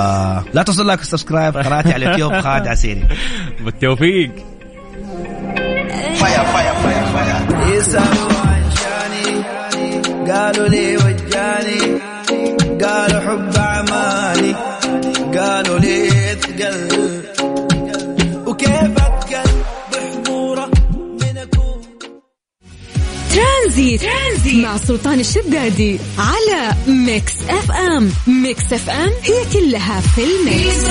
ولا تنسوا like و subscribe قناتي على اليوتيوب خالد عسيري. بالتوفيق. فيا فيا فيا فيا يسألوا عن شاني قالوا لي وجاني. قالوا حب أعمالي قالوا لي اتقل ترانزيت, ترانزيت. مع سلطان الشدادي على ميكس اف ام. ميكس اف ام هي كلها في ال mix.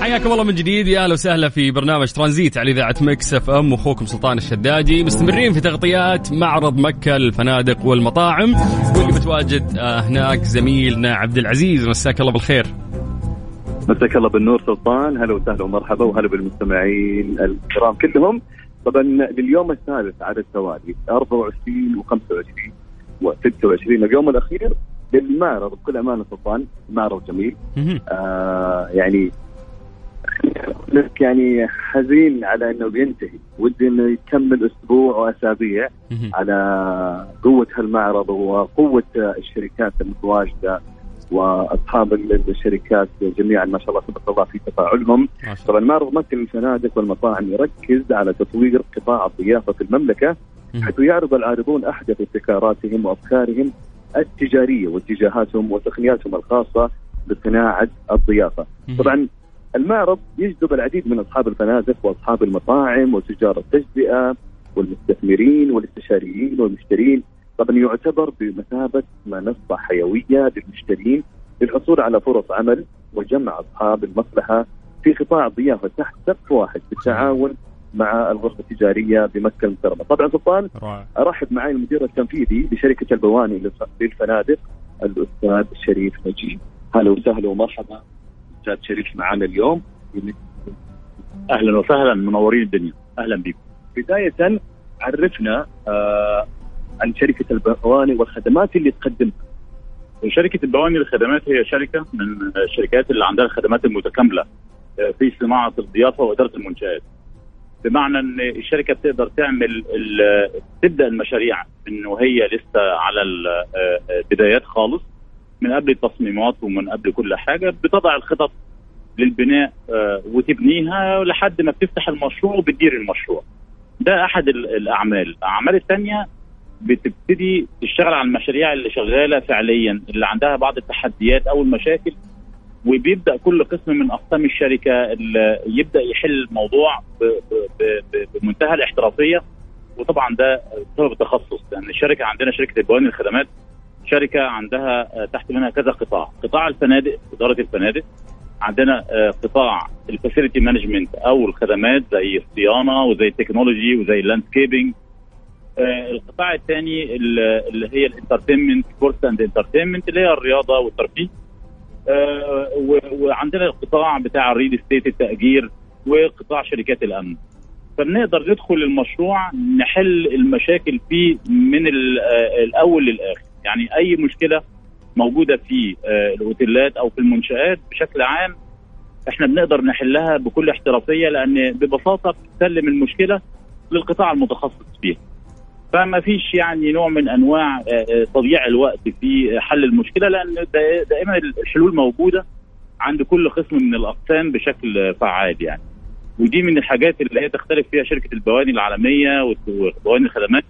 حياكم الله من جديد. يا أهلا وسهلا في برنامج ترانزيت على إذاعة مكس اف ام. واخوكم سلطان الشدادي. مستمرين في تغطيات معرض مكة للفنادق والمطاعم. واللي متواجد آه، هناك زميلنا عبد العزيز. مساك الله بالخير. مساك الله بالنور سلطان. هلا وسهلا ومرحبا وهلا بالمستمعين الكرام كلهم. طبعا لليوم الثالث على التوالي 24 و25 و26 اليوم الأخير للمعرض بكل أمانة سلطان معرض جميل. آه يعني لك يعني حزين على إنه بينتهي ودي إنه يكمل أسبوع وأسابيع. على قوة هالمعرض وقوة الشركات المتواجدة وأصحاب الشركات جميعا ما شاء الله تبارك الله في تفاعلهم طبعا معرض مكه للفنادق والمطاعم يركز على تطوير قطاع الضيافه في المملكه. حيث يعرض العارضون احدث ابتكاراتهم وأفكارهم التجارية واتجاهاتهم وتقنياتهم الخاصة بصناعة الضيافة. طبعا المعرض يجذب العديد من أصحاب الفنادق وأصحاب المطاعم وتجار التجزئة والمستثمرين والاستشاريين والمشترين طبعا يعتبر بمثابة منصة حيوية للمشترين للحصول على فرص عمل وجمع أصحاب المصلحة في قطاع الضيافه تحت سقف واحد بالتعاون مع الغرفة التجارية بمكة المكرمة. طبعا سلطان أرحب معي المدير التنفيذي لشركة البواني للف- للفنادق الأستاذ شريف نجيب. هلا وسهلا ومرحبا أستاذ شريف معنا اليوم. أهلا وسهلا منورين الدنيا أهلا بكم بداية عرفنا آه عن شركة البواني والخدمات اللي تقدمها. شركة البواني للخدمات هي شركة من الشركات اللي عندها الخدمات المتكاملة آه، في صناعة الضيافة وإدارة المنشآت. بمعنى إن الشركة بتقدر تعمل تبدأ المشاريع من وهي لسه على ال- آه، خالص من قبل التصميمات ومن قبل كل حاجة بتضع الخطط للبناء آه، وتبنيها لحد ما بتفتح المشروع وبتدير المشروع. ده أحد ال- الأعمال. الأعمال الثانية بتبتدي تشتغل على المشاريع اللي شغالة فعليا اللي عندها بعض التحديات أو المشاكل وبيبدأ كل قسم من أقسام الشركة اللي يبدأ يحل الموضوع بمنتهى الاحترافية. وطبعا ده بسبب التخصص لأن الشركة عندنا شركة البواني الخدمات شركة عندها تحت منها كذا قطاع. قطاع الفنادق إدارة الفنادق عندنا آه، قطاع ال facility management أو الخدمات زي الصيانة وزي التكنولوجي وزي ال landscaping القطاع الثاني اللي هي ال entertainment course and entertainment اللي هي الرياضة والترفيه. آه، وعندنا القطاع بتاع ال real estate التأجير وقطاع شركات الأمن. فبنقدر ندخل المشروع نحل المشاكل فيه من آه، الأول للآخر. يعني أي مشكلة موجودة في آه، الأوتيلات أو في المنشآت بشكل عام إحنا بنقدر نحلها بكل احترافية لأن ببساطة بتسلم المشكلة للقطاع المتخصص فيها. فما فيش يعني نوع من أنواع آه، آه، تضييع الوقت في حل المشكلة لأن دا- دائما الحلول موجودة عند كل قسم من الأقسام بشكل فعال يعني. ودي من الحاجات اللي هي تختلف فيها شركة البواني العالمية وبواني الخدمات.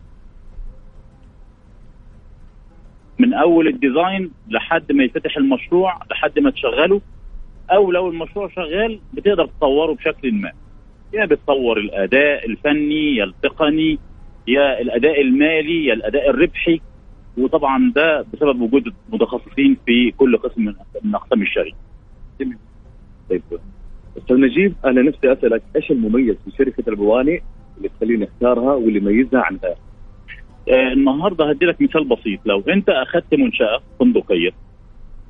من أول الديزاين لحد ما يفتح المشروع لحد ما تشغله أو لو المشروع شغال بتقدر تطوره بشكل ما. يا بتطور الأداء الفني يا التقني يا الأداء المالي يا الأداء الربحي. وطبعا ده بسبب وجود متخصصين في كل قسم من اقسام الشركة. طيب. أستاذ نجيب أنا نفسي أسألك إيش المميز في شركة البواني اللي تخليني أختارها واللي يميزها عن غيرها؟ آه النهارده هدي لك مثال بسيط. لو أنت أخذت منشأة فندقية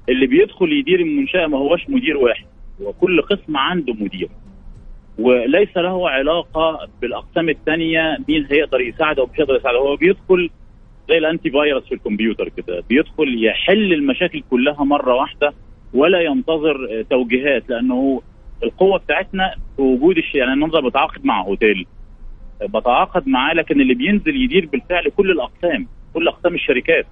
اللي بيدخل يدير المنشأة ما هوش مدير واحد. هو كل قسم عنده مدير. وليس له علاقة بالأقسام الثانية مين هيقدر يساعده ومش هيقدر يساعده؟ هو بيدخل زي الانتي فايروس في الكمبيوتر كده بيدخل يحل المشاكل كلها مرة واحدة ولا ينتظر آه، توجيهات لأنه القوة بتاعتنا في وجود الشيء يعني النهارده بتعاقد مع اوتيل بتعاقد معاه لكن اللي بينزل يدير بالفعل كل الأقسام كل أقسام الشركات.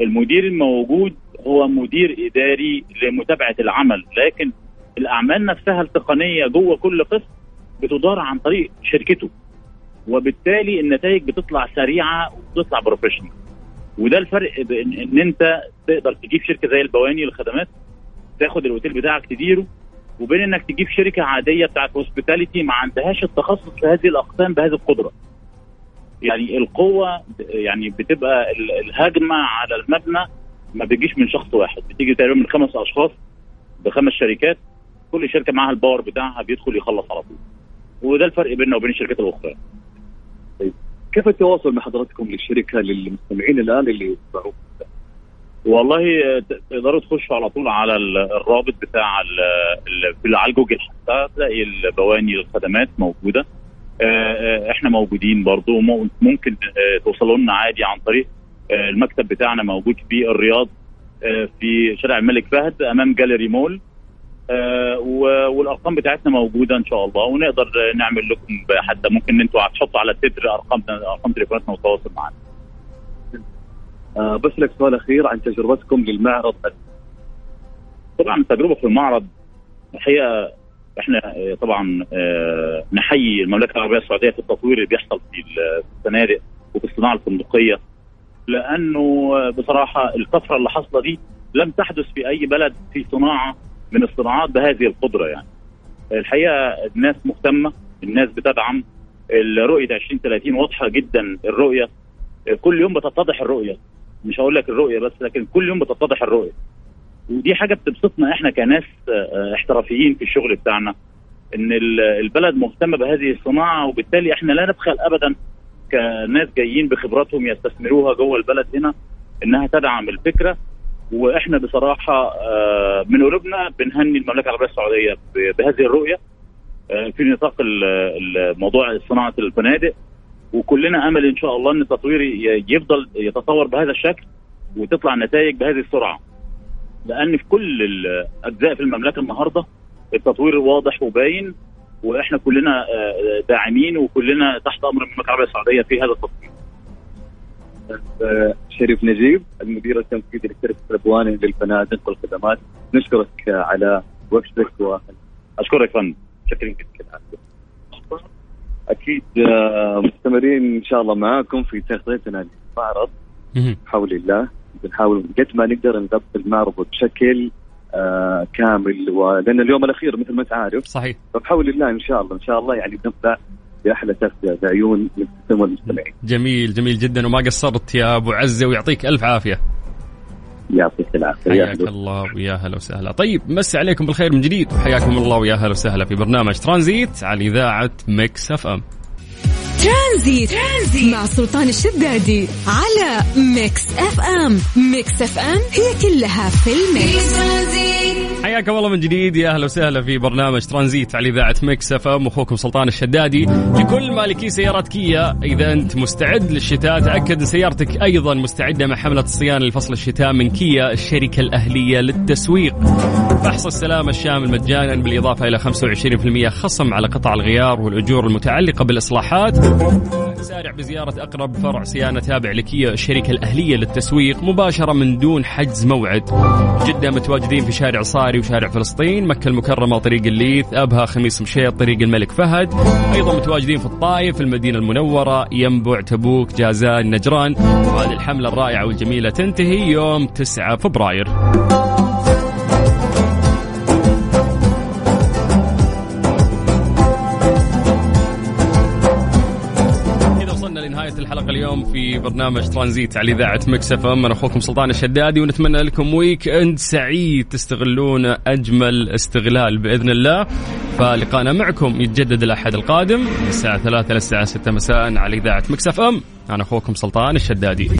المدير الموجود هو مدير إداري لمتابعة العمل لكن الأعمال نفسها التقنية جوه كل قسم بتدار عن طريق شركته وبالتالي النتائج بتطلع سريعة وبتطلع بروفيشنال وده الفرق بين إن أنت تقدر تجيب شركة زي البواني للخدمات تاخد الأوتيل بتاعك تديره وبين إنك تجيب شركة عادية بتاعت hospitality ما عندهاش التخصص في هذه الأقسام بهذه القدرة. يعني القوة يعني بتبقى ال- الهجمة على المبنى ما بتجيش من شخص واحد بتيجي تقريبا من خمس أشخاص بخمس شركات كل شركة معاها ال power بتاعها بيدخل يخلص على طول. وده الفرق بيننا وبين الشركات الأخرى. كيف التواصل مع حضراتكم للشركة للمستمعين الآن اللي يسمعوك؟ والله تقدروا تخشوا على طول على ال- الرابط بتاع على جوجل حتى تلاقي البواني الخدمات موجودة آه، آه، إحنا موجودين برضو ممكن آه، توصلوا لنا عادي عن طريق المكتب بتاعنا موجود في الرياض في شارع الملك فهد أمام جاليري مول والأرقام بتاعتنا موجودة إن شاء الله ونقدر آه، نعمل لكم حتى ممكن أنتوا هتحطوا على التتر ارقام أرقام تليفوناتنا وتواصل معنا. آه بس لك سؤال أخير عن تجربتكم للمعرض طبعا التجربه في المعرض الحقيقة إحنا آه، طبعا آه، نحيي المملكة العربية السعودية في التطوير اللي بيحصل في ال- في الفنادق وفي الصناعه الفندقية لأنه آه، بصراحة الطفره اللي حاصلة دي لم تحدث في أي بلد في صناعة من الصناعات بهذه القدرة يعني. الحقيقة الناس مهتمة، الناس بتدعم الرؤية 2030 واضحة جدا الرؤية كل يوم بتتضح الرؤية مش هقول لك الرؤية بس لكن كل يوم بتتضح الرؤية. ودي حاجة بتبسطنا إحنا كناس آه، احترافيين في الشغل بتاعنا إن ال- البلد مهتمة بهذه الصناعة وبالتالي إحنا لا نبخل ابدا كناس جايين بخبراتهم يستثمروها جوه البلد هنا إنها تدعم الفكرة وإحنا بصراحة آه، من قلوبنا بنهني المملكة العربية السعودية بهذه الرؤية آه، في نطاق الموضوع صناعة الفنادق وكلنا أمل إن شاء الله إن التطوير يفضل يتطور بهذا الشكل وتطلع نتائج بهذه السرعة لأن في كل الأجزاء في المملكة النهارده التطوير واضح وباين وإحنا كلنا آه، داعمين وكلنا تحت أمر المملكة العربية السعودية في هذا التطوير. شريف نجيب المدير التنفيذي لشركه البواني للفنادق والخدمات. نشكرك على وقتك و أشكرك فندم. شكرا جدا أكيد آه، مستمرين إن شاء الله معاكم في تغطيتنا للمعرض. بحول الله. بنحاول قد ما نقدر نغطي المعرض بشكل آه كامل ولان اليوم الأخير مثل ما انت عارف صحيح. فبحول الله إن شاء الله. إن شاء الله يعني بنطلع باحلى تغطيه بعيون المستمع والمستمعين. جميل جميل جدا. وما قصرت يا أبو عزة ويعطيك ألف عافية. يعطيك العافية. يا حياك. الله ويا هلا وسهلا. طيب مسي عليكم بالخير من جديد وحياكم الله ويا هلا وسهلا في برنامج ترانزيت على إذاعة ميكس أف أم. ترانزيت. ترانزيت. مع سلطان الشدادي على ميكس اف ام. ميكس اف ام هي كلها في ال mix. ترانزيت. حياكم الله من جديد. يا أهلا وسهلا في برنامج ترانزيت على إذاعة مكس اف ام. أخوكم سلطان الشدادي. لكل مالكي سيارات كيا إذا أنت مستعد للشتاء تأكد إن سيارتك أيضا مستعدة مع حملة الصيانة لفصل الشتاء من كيا الشركة الأهلية للتسويق. فحص السلامه الشامل مجانا بالإضافة إلى 25% خصم على قطع الغيار والأجور المتعلقة بالإصلاحات. سارع بزيارة أقرب فرع صيانة تابع لكيا الشركة الأهلية للتسويق مباشرة من دون حجز موعد. جدة متواجدين في شارع صاري وشارع فلسطين مكة المكرمة طريق الليث أبها خميس مشيط طريق الملك فهد. أيضا متواجدين في الطايف المدينة المنورة ينبع تبوك جازان نجران. وهذه الحملة الرائعة والجميلة تنتهي يوم 9 فبراير. الحلقة اليوم في برنامج ترانزيت على إذاعة مكس إف إم. أنا أخوكم سلطان الشدادي ونتمنى لكم weekend سعيد تستغلون أجمل استغلال بإذن الله. فلقانا معكم يتجدد الأحد القادم من الساعة 3 للساعة 6 مساء على إذاعة مكس إف إم. أنا أخوكم سلطان الشدادي.